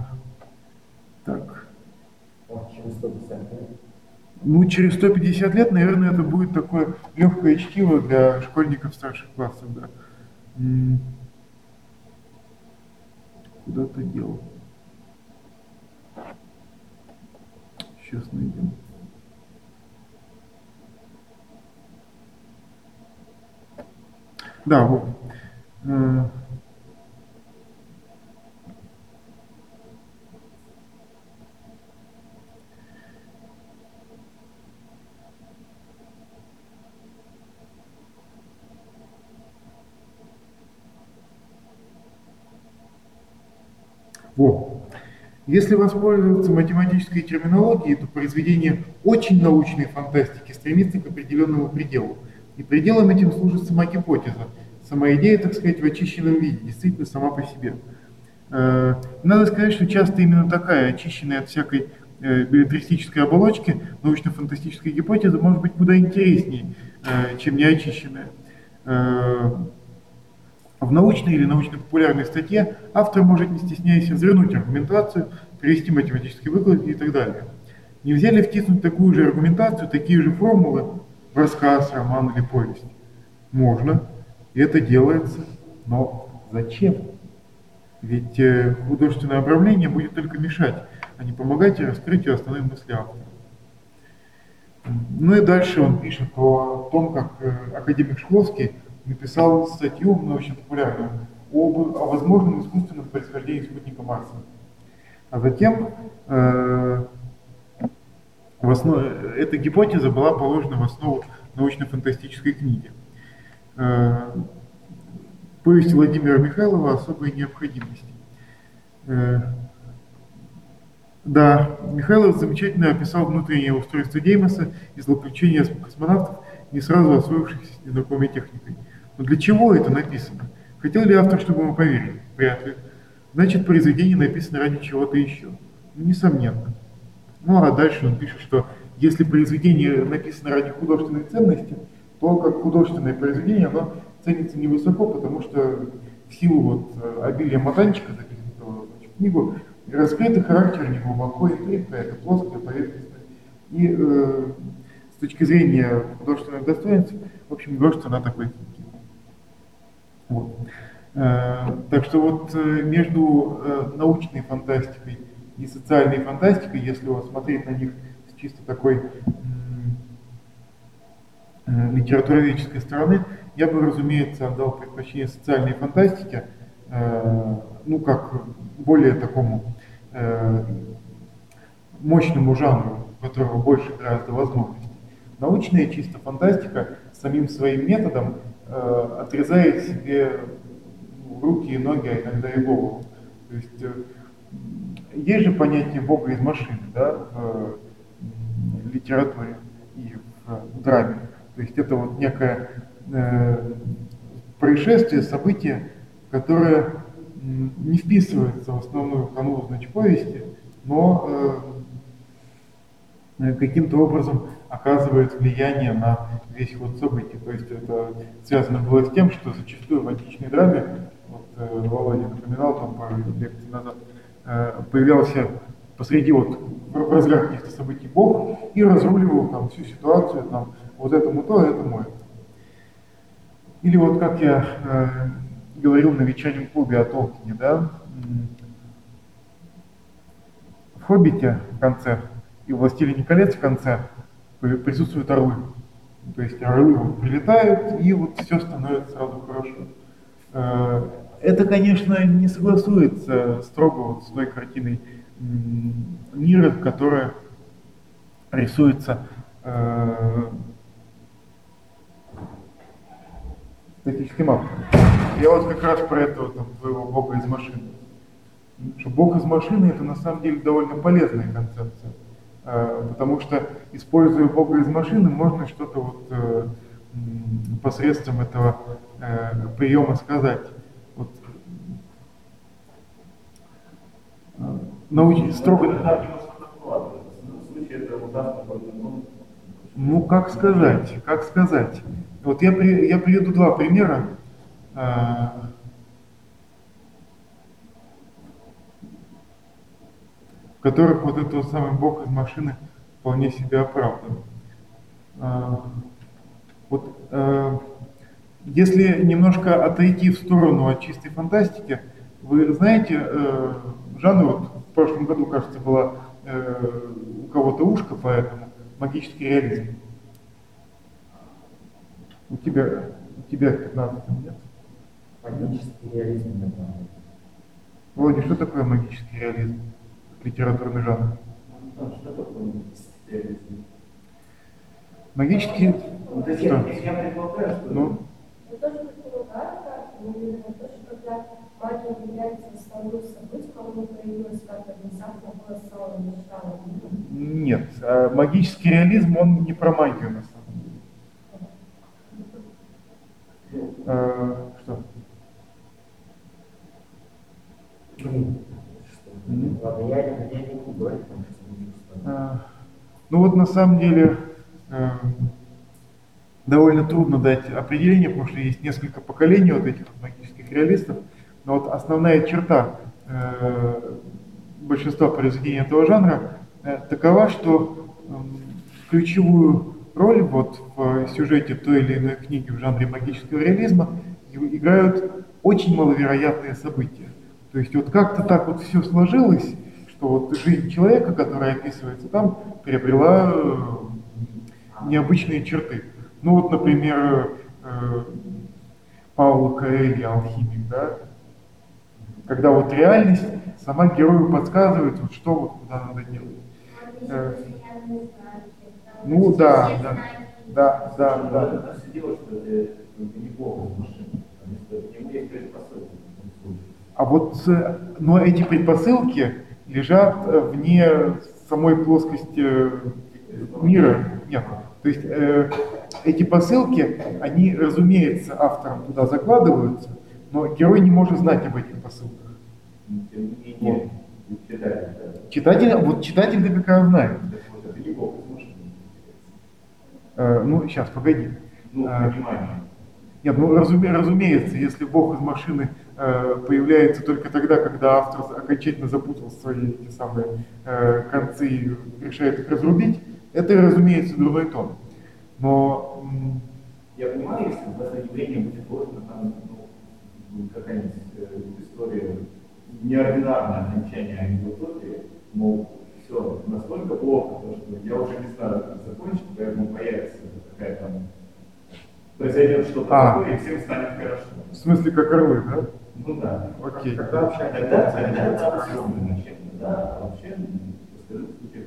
[SPEAKER 1] так.
[SPEAKER 3] 150 лет.
[SPEAKER 1] Ну, через 150 лет, наверное, это будет такое легкое чтиво для школьников старших классов, да. М. Куда ты дел? Сейчас найдем. Да, вот. Э, Во. Если воспользоваться математической терминологией, то произведение очень научной фантастики стремится к определенному пределу. И пределом этим служит сама гипотеза, сама идея, так сказать, в очищенном виде, действительно сама по себе. Э, надо сказать, что часто именно такая, очищенная от всякой э, билетристической оболочки, научно-фантастическая гипотеза может быть куда интереснее, э, чем неочищенная. В научной или научно-популярной статье автор может, не стесняясь, развернуть аргументацию, привести математические выкладки и так далее. Нельзя ли втиснуть такую же аргументацию, такие же формулы в рассказ, роман или повесть? Можно, и это делается, но зачем? Ведь э, художественное обрамление будет только мешать, а не помогать раскрытию основной мысли автора. Ну и дальше он пишет о том, как э, академик Шкловский написал статью научно-популярную об, о возможном искусственном происхождении спутника Марса. А затем э, в основе, эта гипотеза была положена в основу научно-фантастической книги. Э, повесть Владимира Михайлова «Особые необходимости». Э, да, Михайлов замечательно описал внутреннее устройство Деймоса и злоключения космонавтов, не сразу освоившихся с незнакомой техникой. Но для чего это написано? Хотел ли автор, чтобы мы поверили? Вряд ли. Значит, произведение написано ради чего-то еще. Ну, несомненно. Ну а дальше он пишет, что если произведение написано ради художественной ценности, то как художественное произведение оно ценится невысоко, потому что в силу вот э, обилия мотанчика, записанного в книгу, раскрытый характер не глубоко, и это плоская поверхность. И э, с точки зрения художественных достоинств, в общем, художество на такой. Вот. Э, так что вот э, между э, научной фантастикой и социальной фантастикой, если вот смотреть на них с чисто такой литературоведческой стороны, я бы, разумеется, отдал предпочтение социальной фантастике, ну, как более такому мощному жанру, у которого больше гораздо возможностей. Научная чисто фантастика самим своим методом отрезает себе руки и ноги, а иногда и голову. То есть э, есть же понятие Бога из машины, да, в литературе и в драме. То есть это вот некое э, происшествие, событие, которое не вписывается в основную канву значит, повести, но э, каким-то образом оказывает влияние на весь ход событий. То есть это связано было с тем, что зачастую в античной драме Э, Володя напоминал там пару лекций назад, э, появлялся посреди вот в разгар каких-то событий Бог и разруливал там всю ситуацию, там вот этому то, этому это. Или вот как я э, говорил на вечернем клубе о Толкине, да, в «Хоббите» в конце и «Властелине колец» в конце присутствуют орлы. То есть орлы прилетают, и вот все становится сразу хорошо. Это, конечно, не согласуется строго вот с той картиной мира, которая рисуется э, статическим автором. Я вот как раз про этого там, твоего бога из машины. Что бог из машины это на самом деле довольно полезная концепция. Э, потому что, используя бога из машины, можно что-то вот э, посредством этого э, приема сказать. научить строго... Ну, как сказать, как сказать. Вот я, при, я приведу два примера. А, в которых вот этот самый бог из машины вполне себе оправдан. А, вот а, если немножко отойти в сторону от чистой фантастики, вы знаете, э, жанр, вот в прошлом году, кажется, было э, у кого-то ушко, поэтому магический реализм. У тебя, у тебя 15 нет?
[SPEAKER 3] Магический реализм.
[SPEAKER 1] Володя, что такое магический реализм? литературный жанр.
[SPEAKER 4] Магический... Что?
[SPEAKER 1] Ну? Нет, а магический реализм, он не про магию на самом деле. А,
[SPEAKER 3] что?
[SPEAKER 1] А, Ну вот на самом деле э, довольно трудно дать определение, потому что есть несколько поколений вот этих магических реалистов. Но вот основная черта э, большинства произведений этого жанра э, такова, что м, ключевую роль вот в сюжете той или иной книги в жанре магического реализма играют очень маловероятные события. То есть вот как-то так вот все сложилось, что вот жизнь человека, которая описывается там, приобрела э, необычные черты. Ну вот, например, э, Пауло Коэльо, алхимик, да, когда вот реальность сама герою подсказывает, вот что вот куда надо делать. Э, Ну да, да, да, да, да. А вот, э, но эти предпосылки лежат э, вне самой плоскости э, мира. Нет. То есть э, эти посылки, они, разумеется, автором туда закладываются, но герой не может знать об этих посылках.
[SPEAKER 4] Но Тем не менее, читатель, да.
[SPEAKER 1] Читатель, вот знает.
[SPEAKER 4] Вот.
[SPEAKER 1] Э, ну, сейчас, погоди.
[SPEAKER 4] Ну, понимание.
[SPEAKER 1] Нет, ну разуме- разумеется, если Бог из машины появляется только тогда, когда автор окончательно запутал свои эти самые э, концы и решает их разрубить, это, разумеется, дурной тон. Но
[SPEAKER 4] Я понимаю, если в явление будет ложно, там ну, какая-нибудь э, история, неординарное окончание анекдотики, мол, все настолько плохо, то, что я уже не знаю, как закончить, поэтому появится какая-то произойдет что-то
[SPEAKER 1] А.
[SPEAKER 4] такое, и всем станет хорошо.
[SPEAKER 1] в смысле как орлы, да?
[SPEAKER 4] Ну да.
[SPEAKER 1] Окей.
[SPEAKER 3] Когда
[SPEAKER 4] тогда это абсурдно значение. Да, вообще, в остальных случаях,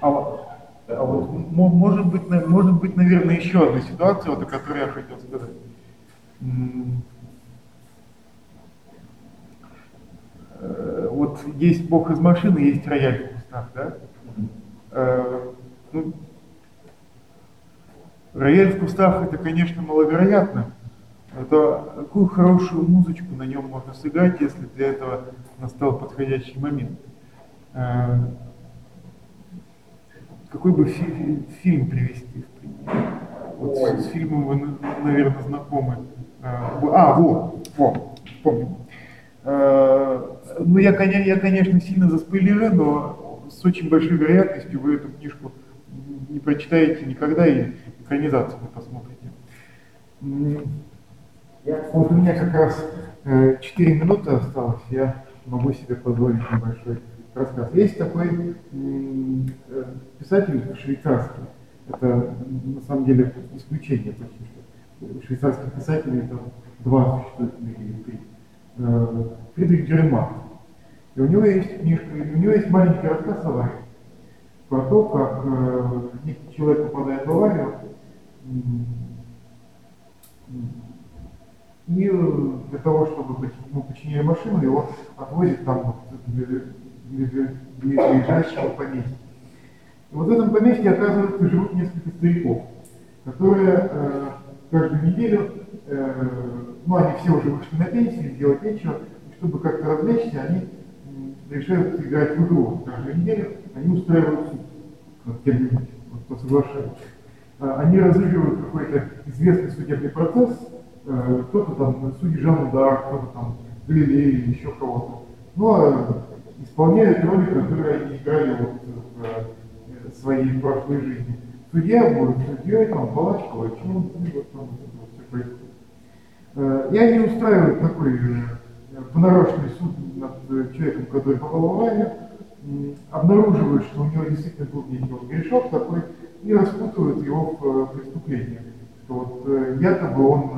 [SPEAKER 1] А, вот- а вот может быть, может быть, наверное, еще одна ситуация, вот о которой я хотел сказать. Э, Вот есть Бог из машины, есть рояль в кустах, да? Э, ну, рояль в кустах это, конечно, маловероятно. Это какую хорошую музычку на нем можно сыграть, если для этого настал подходящий момент. Э, какой бы фи- фильм привести в пример? Вот
[SPEAKER 3] Ой.
[SPEAKER 1] с, с фильмом вы, наверное, знакомы. Э, А, во, во, помню. Э, Ну, я, я, конечно, сильно заспойлерю, но с очень большой вероятностью вы эту книжку не прочитаете никогда и экранизацию не посмотрите. Вот у меня как раз э, 4 минуты осталось, я могу себе позволить небольшой рассказ. Есть такой э, писатель швейцарский, это на самом деле исключение почти что. Швейцарских писателей там два существует или три. Э, Фридрих Джеремат. И у него есть книжка, у него есть маленький рассказ «Авария» про то, как э, некий человек попадает в аварию, и э, для того, чтобы поч- ему починили машину, его отвозят там близлежащее поместье. И вот в этом поместье, оказывается, живут несколько стариков, которые э, каждую неделю, э, ну, они все уже вышли на пенсию, делать нечего, чтобы как-то развлечься, они решают играть в игру. Каждую неделю они устраивают суд над кем-нибудь, вот, кто соглашается. А, Они разыгрывают какой-то известный судебный процесс, э, кто-то там судьи Жан Удар, кто-то там Галилей или еще кого-то. Ну, а исполняют роли, которые они играли вот в э, своей прошлой жизни. Судья будет судьей, там, палач палачом, и вот там все происходит. Э, И они устраивают такой э, понарошенный суд над э, человеком, который м, обнаруживают, что у него действительно был некий грешок такой, и распутывают его в э, преступление. Что вот э, якобы он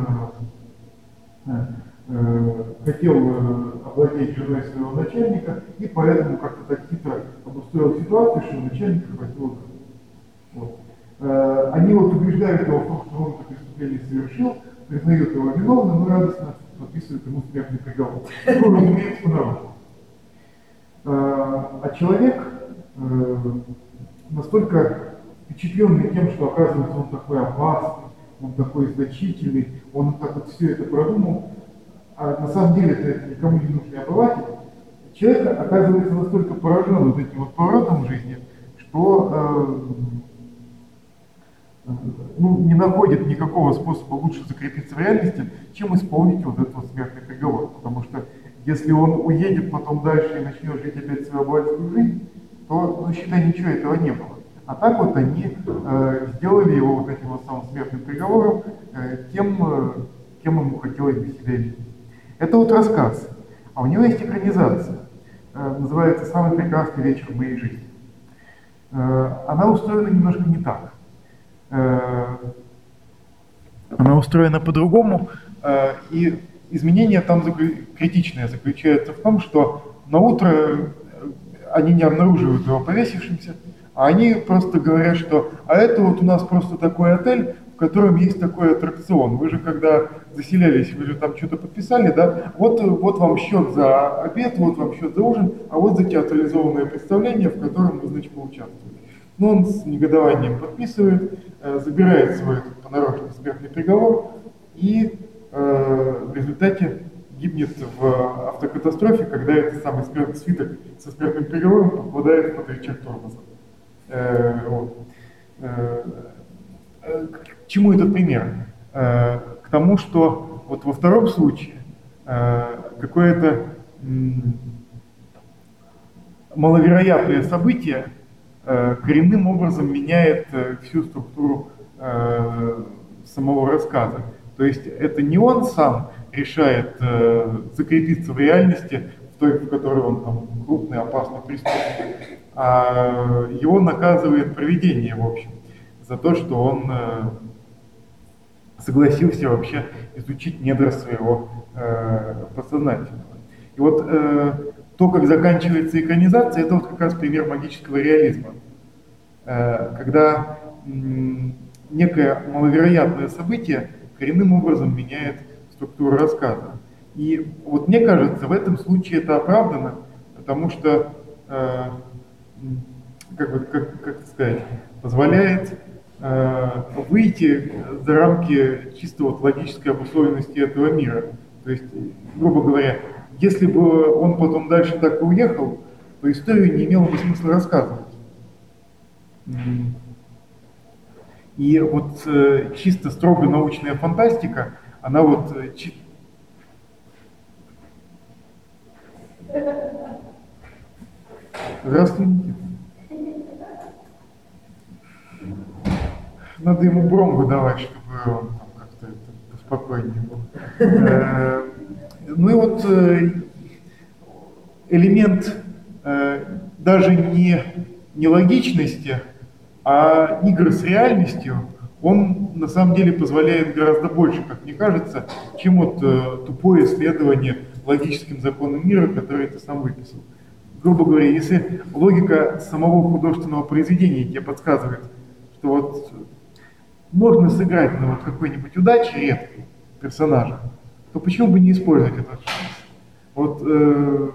[SPEAKER 1] э, э, хотел овладеть женой своего начальника, и поэтому как-то так хитро обустроил ситуацию, что начальника хватило. Вот. Они вот убеждают его в том, что он это преступление совершил, признают его виновным и радостно подписывают ему смертный приговор. Ну, разумеется, нарушил. А человек настолько впечатленный тем, что оказывается он такой опасный, он такой значительный, он так вот все это продумал, а на самом деле это никому не нужный обыватель, человек оказывается настолько поражен вот этим вот поворотом жизни, что э, ну, не находит никакого способа лучше закрепиться в реальности, чем исполнить вот этот вот смертный приговор. Потому что если он уедет потом дальше и начнет жить опять свою обывательскую жизнь, то, ну, считай, ничего этого не было. А так вот они э, сделали его вот этим вот самым смертным приговором э, тем, э, кем ему хотелось бы себя видеть. Это вот рассказ. А у него есть экранизация. Э, называется «Самый прекрасный вечер в моей жизни». Э, она устроена немножко не так. Э, она устроена по-другому, э, и изменение там критичное заключается в том, что на утро э, они не обнаруживают его повесившимся, а они просто говорят, что а это вот у нас просто такой отель, в котором есть такой аттракцион. Вы же когда заселялись, вы же там что-то подписали, да? Вот, вот вам счет за обед, вот вам счет за ужин, а вот за театрализованное представление, в котором вы, значит, поучаствовали. Ну, он с негодованием подписывает, э, забирает свой понарошку смертный приговор и э, в результате гибнет в автокатастрофе, когда этот самый смертный свиток со смертным приговором попадает под рычаг тормоза. Э. Э, э, к чему этот пример? К тому, что вот во втором случае какое-то маловероятное событие коренным образом меняет всю структуру самого рассказа. То есть это не он сам решает закрепиться в реальности, в той, в которой он там, крупный, опасный преступник, а его наказывает проведение, в общем, за то, что он э, согласился вообще изучить недра своего э, подсознательного. И вот э, то, как заканчивается экранизация, это вот как раз пример магического реализма. Когда некое маловероятное событие коренным образом меняет структуру рассказа. И вот мне кажется, в этом случае это оправдано, потому что, как, бы, как, как сказать, позволяет э, выйти за рамки чисто вот логической обусловленности этого мира. То есть, грубо говоря, если бы он потом дальше так и уехал, то историю не имело бы смысла рассказывать. И вот э, чисто строго научная фантастика, она вот... Э. Здравствуйте. Надо ему бром выдавать, чтобы он там как-то поспокойнее был. Э, ну и вот э, элемент даже не, не логичности, а игры с реальностью, он на самом деле позволяет гораздо больше, как мне кажется, чем вот э, тупое исследование логическим законам мира, который ты сам выписал. Грубо говоря, если логика самого художественного произведения тебе подсказывает, что вот можно сыграть на вот какой-нибудь удаче редкой персонажа, то почему бы не использовать этот шанс? Вот э,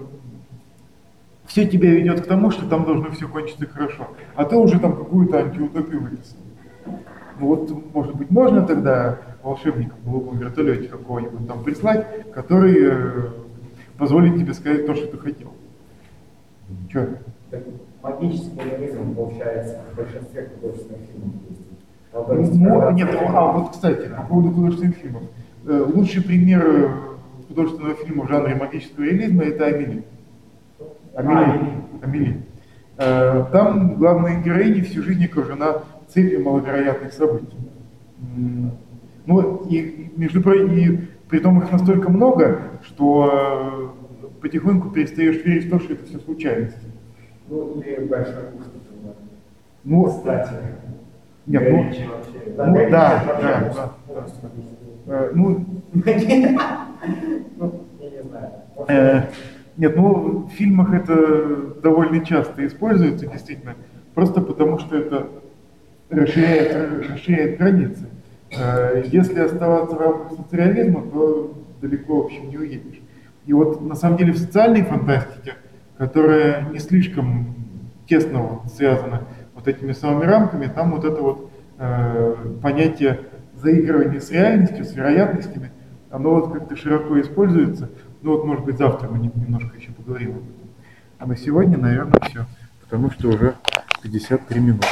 [SPEAKER 1] все тебя ведет к тому, что там должно все кончиться хорошо. А ты уже там какую-то антиутопию выписал. Ну вот, может быть, можно тогда волшебника в голубом вертолете какого-нибудь там прислать, который э, позволит тебе сказать то, что ты хотел.
[SPEAKER 3] Че? Магический реализм получается в большинстве художественных фильмов.
[SPEAKER 1] Ну, нет, а вот, кстати, по поводу художественных фильмов. Э, лучший пример э, художественного фильма в жанре магического реализма это Амели. Амели. Амели. Э, там главная героиня всю жизнь окружена цепью маловероятных событий. Ну, и, между прочим, и при том их настолько много, что потихоньку перестаешь верить в то, что это все случайности.
[SPEAKER 3] Ну, или большая
[SPEAKER 1] Ну, кстати. Нет, ну, ну да, да. Э, ну, ну, знаю. Нет, ну в фильмах это довольно часто используется, действительно, просто потому что это расширяет, расширяет границы. Э, если оставаться в рамках социализма, то далеко, в общем, не уедешь. И вот на самом деле в социальной фантастике, которая не слишком тесно вот связана вот этими самыми рамками, там вот это вот э, понятие заигрывания с реальностью, с вероятностями, оно вот как-то широко используется. Ну вот, может быть, завтра мы немножко еще поговорим об этом. А на сегодня, наверное, все, потому что уже 53 минуты.